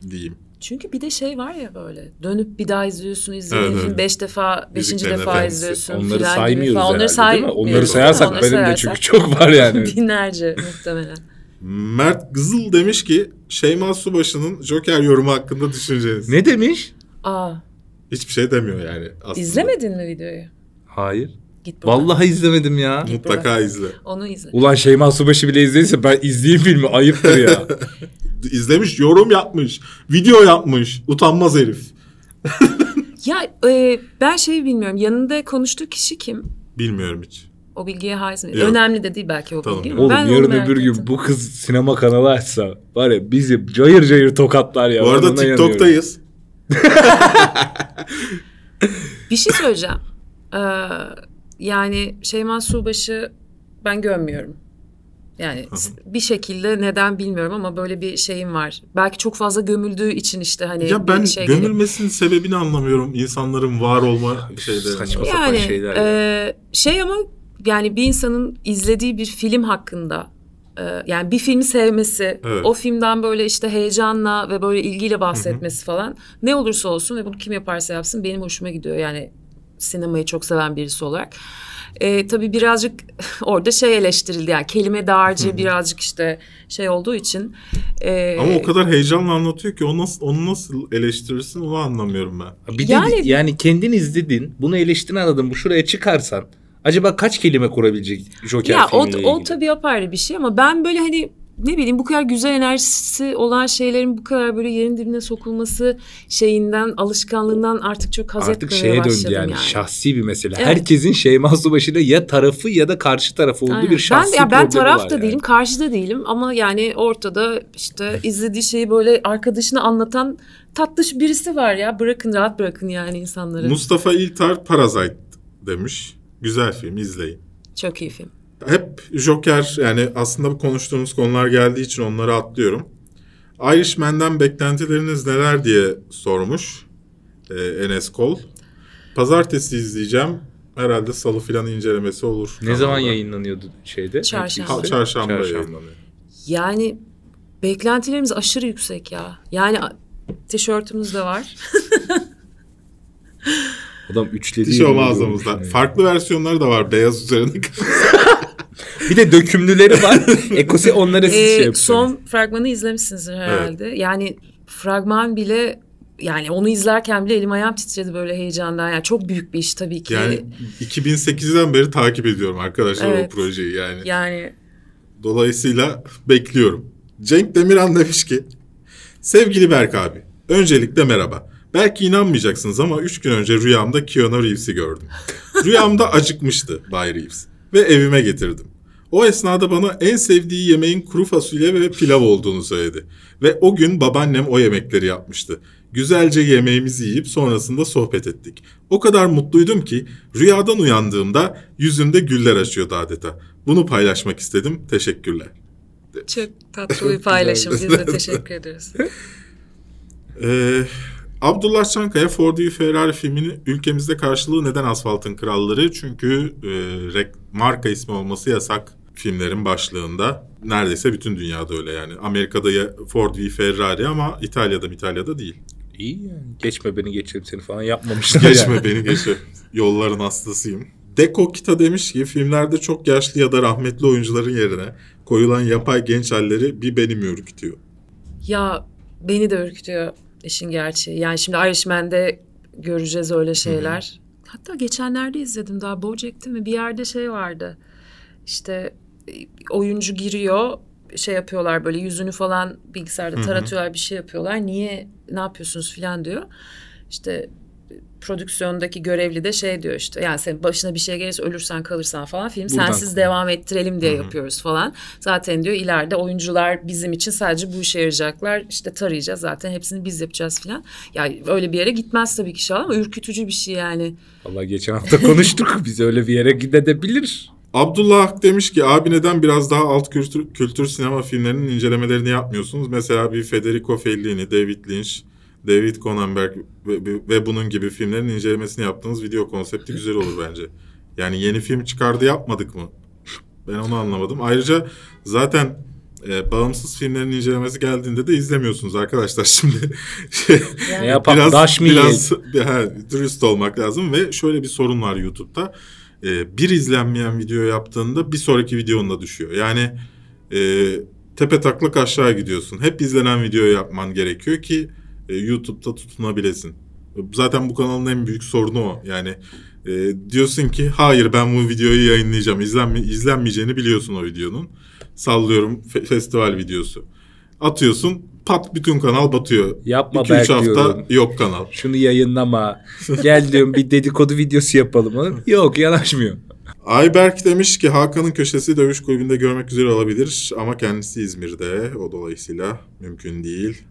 diyeyim. Çünkü bir de şey var ya böyle dönüp bir daha izliyorsun izlediğin Evet, film evet. beş defa beşinci Yüzüklerin defa Efendisi. izliyorsun Onları filan gibi saymıyoruz falan. herhalde Onları değil mi? Onları sayarsak Onları benim de sayarsak çünkü çok var yani. Binlerce muhtemelen. Mert Gızıl demiş ki Şeyma Subaşı'nın Joker yorumu hakkında düşünceniz. ne demiş? Aa, Hiçbir şey demiyor yani aslında. izlemedin mi videoyu? Hayır. Git buradan. Vallahi izlemedim ya. Mutlaka izle. Onu izle. Ulan Şeyma Subaşı bile izlediyse ben izleyeyim filmi ayıptır ya. İzlemiş, yorum yapmış, video yapmış. Utanmaz herif. Ya e, ben şeyi bilmiyorum. Yanında konuştuğu kişi kim? Bilmiyorum hiç. O bilgiye haiz mi? Yok. Önemli de değil belki o Tamam. bilgi. Oğlum ben yarın öbür gün ettim. bu kız sinema kanalı açsa var ya bizi cayır cayır tokatlar ya. Bu arada. TikTok'tayız. Bir şey söyleyeceğim. Ee, yani Şeyma Subaşı ben görmüyorum. Yani s- bir şekilde neden bilmiyorum ama böyle bir şeyim var. Belki çok fazla gömüldüğü için işte hani Ya ben şey gelip- gömülmesinin sebebini anlamıyorum. İnsanların var olma şeyleri. Saçma sapan Yani şeyler. ya. e, şey ama yani bir insanın izlediği bir film hakkında e, yani bir filmi sevmesi, Evet. o filmden böyle işte heyecanla ve böyle ilgiyle bahsetmesi falan ne olursa olsun ve bunu kim yaparsa yapsın benim hoşuma gidiyor. Yani sinemayı çok seven birisi olarak. E, tabii birazcık orada şey eleştirildi yani kelime dağarcığı birazcık işte şey olduğu için. e, Ama o kadar heyecanla anlatıyor ki o nasıl, onu nasıl eleştirirsin onu anlamıyorum ben. Bir de Yani- yani, kendin izledin, bunu eleştirini anladın, bu şuraya çıkarsan acaba kaç kelime kurabilecek Joker ya o, filmiyle o ilgili? tabii apayrı bir şey ama ben böyle hani ne bileyim bu kadar güzel enerjisi olan şeylerin bu kadar böyle yerin dibine sokulması şeyinden alışkanlığından artık çok haz Artık şeye döndü yani, yani. şahsi bir mesele. Evet. Herkesin Şeyma Subaşı'yla ya tarafı ya da karşı tarafı olduğu Aynen. bir şahsi ben, ya ben taraf da yani. değilim, karşı da değilim ama yani ortada işte izlediği şeyi böyle arkadaşına anlatan tatlış birisi var ya. Bırakın rahat bırakın yani insanları. Mustafa İltar Parasite demiş. Güzel film izleyin. Çok iyi film. Hep Joker yani aslında bu konuştuğumuz konular geldiği için onları atlıyorum. Irishman'den beklentileriniz neler diye sormuş e, Enes Kol. Pazartesi izleyeceğim. Herhalde salı filan incelemesi olur. Ne zaman kanalda. yayınlanıyordu şeyde? Çarşamba. Çarşamba Çarşamba. Yani beklentilerimiz aşırı yüksek ya. Yani tişörtümüz de var. Adam üçledi. Yirmi mağazamızda. Farklı versiyonları da var beyaz üzerinde. Bir de dökümlüleri var. Ekosi onlara siz Ee, şey yapıyorsunuz. son fragmanı izlemişsinizdir herhalde. Yani fragman bile yani onu izlerken bile elim ayağım titredi böyle heyecandan. Yani çok büyük bir iş tabii ki. yani 2008'den beri takip ediyorum arkadaşlar o Evet. projeyi yani. yani Dolayısıyla bekliyorum. Cenk Demiran demiş ki Sevgili Berk abi, öncelikle merhaba. Belki inanmayacaksınız ama üç gün önce rüyamda Keanu Reeves'i gördüm. Rüyamda acıkmıştı Bay Reeves ve evime getirdim. O esnada bana en sevdiği yemeğin kuru fasulye ve pilav olduğunu söyledi. Ve o gün babaannem o yemekleri yapmıştı. Güzelce yemeğimizi yiyip sonrasında sohbet ettik. O kadar mutluydum ki rüyadan uyandığımda yüzümde güller açıyordu adeta. Bunu paylaşmak istedim. Teşekkürler. Çok tatlı bir paylaşım. Biz de teşekkür ederiz. Ee, Abdullah Çankaya Ford v Ferrari filminin ülkemizde karşılığı neden Asfaltın Kralları? Çünkü e, marka ismi olması yasak filmlerin başlığında. Neredeyse bütün dünyada öyle yani. Amerika'da ya Ford v Ferrari ama İtalya'da İtalya'da değil. İyi yani. Geçme beni geçelim seni falan yapmamışlar Geçme yani. beni geçe. Yolların hastasıyım. Deko Kita demiş ki filmlerde çok yaşlı ya da rahmetli oyuncuların yerine koyulan yapay genç halleri bir benim ürkütüyor. Ya beni de ürkütüyor işin gerçeği. Yani şimdi Irishman'de göreceğiz öyle şeyler. Hatta geçenlerde izledim daha Bojack'te mi bir yerde şey vardı. İşte oyuncu giriyor şey yapıyorlar böyle yüzünü falan bilgisayarda taratıyorlar bir şey yapıyorlar. Niye ne yapıyorsunuz filan diyor. İşte prodüksiyondaki görevli de şey diyor işte yani senin başına bir şey gelirse ölürsen kalırsan falan film Buradan sensiz devam ettirelim diye yapıyoruz falan. Zaten diyor ileride oyuncular bizim için sadece bu işe yarayacaklar. İşte tarayacağız zaten hepsini biz yapacağız falan. Ya öyle bir yere gitmez tabii ki inşallah ama ürkütücü bir şey yani. Vallahi geçen hafta konuştuk. Biz öyle bir yere gidebilir. Abdullah Ak demiş ki abi neden biraz daha alt kültür, kültür sinema filmlerinin incelemelerini yapmıyorsunuz? Mesela bir Federico Fellini, David Lynch, David Cronenberg ve, ve- bunun gibi filmlerin incelemesini yaptığınız video konsepti güzel olur bence. Yani yeni film çıkardı yapmadık mı? Ben onu anlamadım. Ayrıca zaten e, bağımsız filmlerin incelemesi geldiğinde de izlemiyorsunuz arkadaşlar şimdi. Ne yapalım? Daş mı biraz ha, dürüst olmak lazım ve şöyle bir sorun var YouTube'da. Ee, bir izlenmeyen video yaptığında bir sonraki videonda düşüyor. Yani e, tepe taklak aşağı gidiyorsun. Hep izlenen video yapman gerekiyor ki e, YouTube'da tutunabilesin. Zaten bu kanalın en büyük sorunu o. Yani e, diyorsun ki hayır ben bu videoyu yayınlayacağım. İzlenme, izlenmeyeceğini biliyorsun o videonun. Sallıyorum fe- festival videosu. Atıyorsun pat bütün kanal batıyor. Yapma 2-3 Berk hafta diyorum. yok kanal. Şunu yayınlama. Gel diyorum bir dedikodu videosu yapalım. mı? Yok yanaşmıyor. Ayberk demiş ki Hakan'ın köşesi dövüş kulübünde görmek güzel olabilir ama kendisi İzmir'de. O dolayısıyla mümkün değil.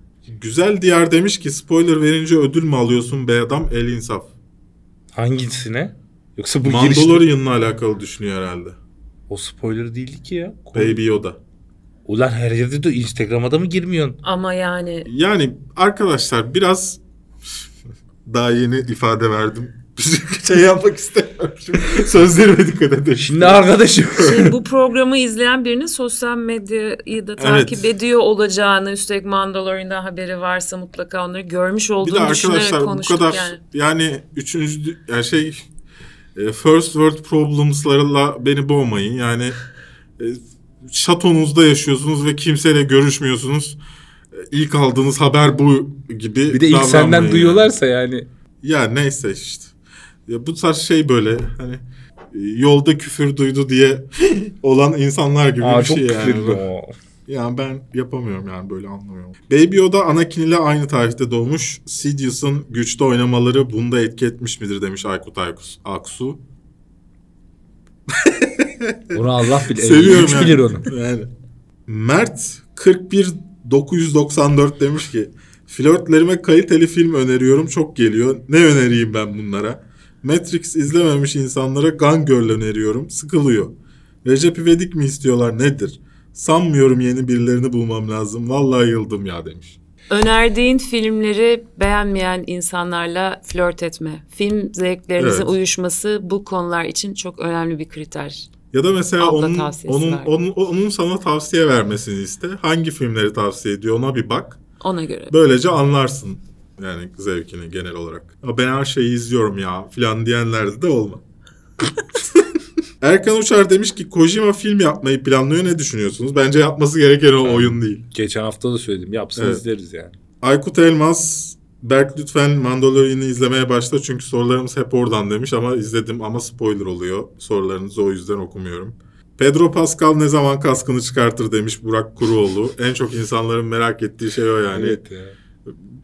Güzel Diyar demiş ki spoiler verince ödül mü alıyorsun be adam el insaf. Hangisine? Yoksa bu girişte... Mandalorian'la alakalı düşünüyor herhalde. O spoiler değildi ki ya. Baby Yoda. Ulan her yerde de Instagram'a da mı girmiyorsun? Ama yani Yani arkadaşlar biraz daha yeni ifade verdim. şey yapmak istemiyorum şimdi. Sözlerime dikkat edin. Şimdi arkadaşım. Şey, bu programı izleyen birinin sosyal medyayı da takip ediyor olacağını, üstelik Mandalorian'dan haberi varsa mutlaka onları görmüş Bir de olduğunu düşünerek arkadaşlar bu kadar yani. yani, üçüncü yani şey e, first world problems'larla beni boğmayın. Yani e, şatonuzda yaşıyorsunuz ve kimseyle görüşmüyorsunuz. E, İlk aldığınız haber bu gibi Bir de ilk senden yani. duyuyorlarsa yani. Ya neyse işte. Ya bu tarz şey böyle hani e, yolda küfür duydu diye olan insanlar gibi Aa bir şey yani. o. Yani ben yapamıyorum yani böyle anlamıyorum. Baby Yoda Anakin ile aynı tarihte doğmuş. Sidious'ın güçte oynamaları bunda etki etmiş midir demiş Aykut Aykus, Aksu. Onu Allah bilir. Seviyorum yani. bilir onu. Yani. Mert 41 994 demiş ki flörtlerime kaliteli film öneriyorum çok geliyor. Ne önereyim ben bunlara? Matrix izlememiş insanlara Gun Girl öneriyorum. Sıkılıyor. Recep İvedik mi istiyorlar nedir? Sanmıyorum yeni birilerini bulmam lazım. Vallahi yıldım ya demiş. Önerdiğin filmleri beğenmeyen insanlarla flört etme. Film zevklerinizin Evet. uyuşması bu konular için çok önemli bir kriter. Ya da mesela Abla onun onun, onun onun sana tavsiye vermesini iste. Hangi filmleri tavsiye ediyor ona bir bak. Ona göre. Böylece anlarsın yani zevkini genel olarak. Ben her şeyi izliyorum ya filan diyenlerde de olma. Erkan Uçar demiş ki Kojima film yapmayı planlıyor ne düşünüyorsunuz? Bence yapması gereken o oyun değil. Geçen hafta da söyledim. Yapsın Evet. izleriz yani. Aykut Elmas Berk lütfen Mandalorian'ı izlemeye başla çünkü sorularımız hep oradan demiş ama izledim ama spoiler oluyor. Sorularınızı o yüzden okumuyorum. Pedro Pascal ne zaman kaskını çıkartır demiş Burak Kuruoğlu. En çok insanların merak ettiği şey o yani. Evet ya.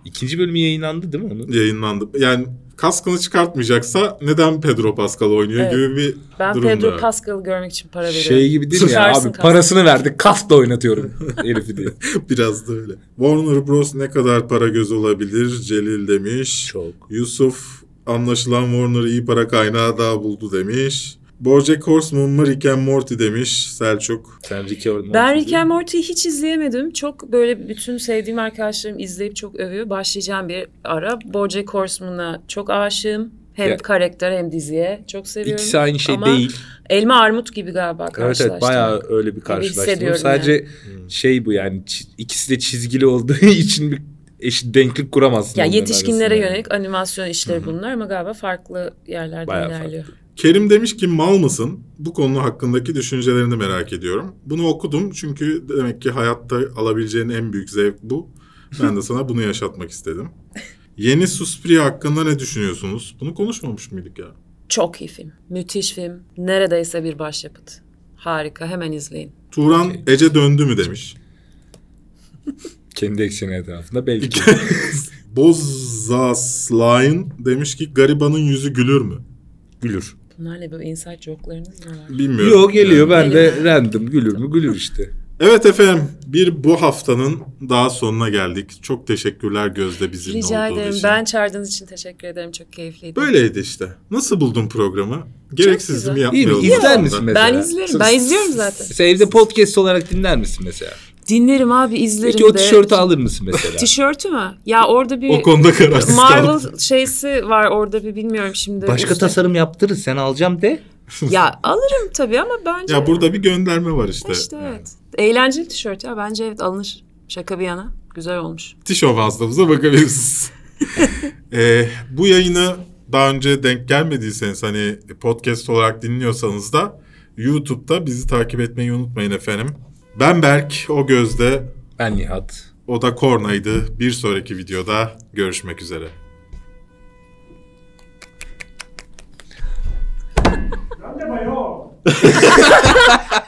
İkinci bölümü yayınlandı değil mi onun? Yayınlandı. Yani kaskını çıkartmayacaksa neden Pedro Pascal oynuyor Evet. gibi bir Ben durum Pedro da. Pascal'ı görmek için para veriyorum. Şey gibi değil mi ya abi kas. parasını verdik kasla oynatıyorum herifi diye. Biraz da öyle. Warner Bros ne kadar para göz olabilir? Celil demiş. Çok. Yusuf anlaşılan Warner iyi para kaynağı daha buldu demiş. Bojack Horseman mı Rick and Morty demiş Selçuk. Sen Rick and Morty Ben Rick and Morty'yi hiç izleyemedim. Çok böyle bütün sevdiğim arkadaşlarım izleyip çok övüyor. Başlayacağım bir ara. BoJack Horseman'a çok aşığım. Hem Ya- karakter hem diziye çok seviyorum. İkisi aynı şey Ama değil. Elma armut gibi galiba Evet karşılaştım. evet bayağı öyle bir karşılaştırma. hissediyorum Sadece şey bu yani ikisi de çizgili olduğu için bir eşit denklik kuramazsın. Ya yetişkinlere arasında yani. yönelik animasyon işleri bunlar ama galiba farklı yerlerden Bayağı ilerliyor. Kerim demiş ki mal mısın? Bu konu hakkındaki düşüncelerini merak ediyorum. Bunu okudum çünkü demek ki hayatta alabileceğin en büyük zevk bu. Ben de sana bunu yaşatmak istedim. Yeni Suspiria hakkında ne düşünüyorsunuz? Bunu konuşmamış mıydık ya? Çok iyi film. Müthiş film. Neredeyse bir başyapıt. Harika. Hemen izleyin. Turan Ece döndü mü demiş. Kendi ekseni etrafında belki. Bozaslayn demiş ki garibanın yüzü gülür mü? Gülür. Bunlarla böyle inside joke'larınız mı var? Bilmiyorum. Yok geliyor Yani. ben de random gülür mü gülür işte. Evet efendim bir bu haftanın daha sonuna geldik. Çok teşekkürler Gözde bizimle Rica olduğu ederim. için. Ben çağırdığınız için teşekkür ederim. Çok keyifliydi. Böyleydi işte. Nasıl buldun programı? Gereksiz güzel. mi İyi mi? İzler misin mesela? Ben izlerim. Ben izliyorum zaten. Mesela evde podcast olarak dinler misin mesela? Dinlerim abi izlerim Peki o de. tişörtü alır mısın mesela? Tişörtü mü? Ya orada bir O konuda kararsız kaldım. Marvel şeysi var orada bir bilmiyorum şimdi. Başka Usta- tasarım yaptırır sen alacağım de. Ya alırım tabii ama bence. Ya burada bir gönderme var işte. İşte evet. Eğlenceli tişört ya. Bence evet alınır. Şaka bir yana. Güzel olmuş. Tişo hastamıza bakabilirsiniz. Ee, bu yayını daha önce denk gelmediyseniz hani podcast olarak dinliyorsanız da YouTube'da bizi takip etmeyi unutmayın efendim. Ben Berk, o gözde, Ben Nihat. o da Korna'ydı. Bir sonraki videoda görüşmek üzere. Grande maior!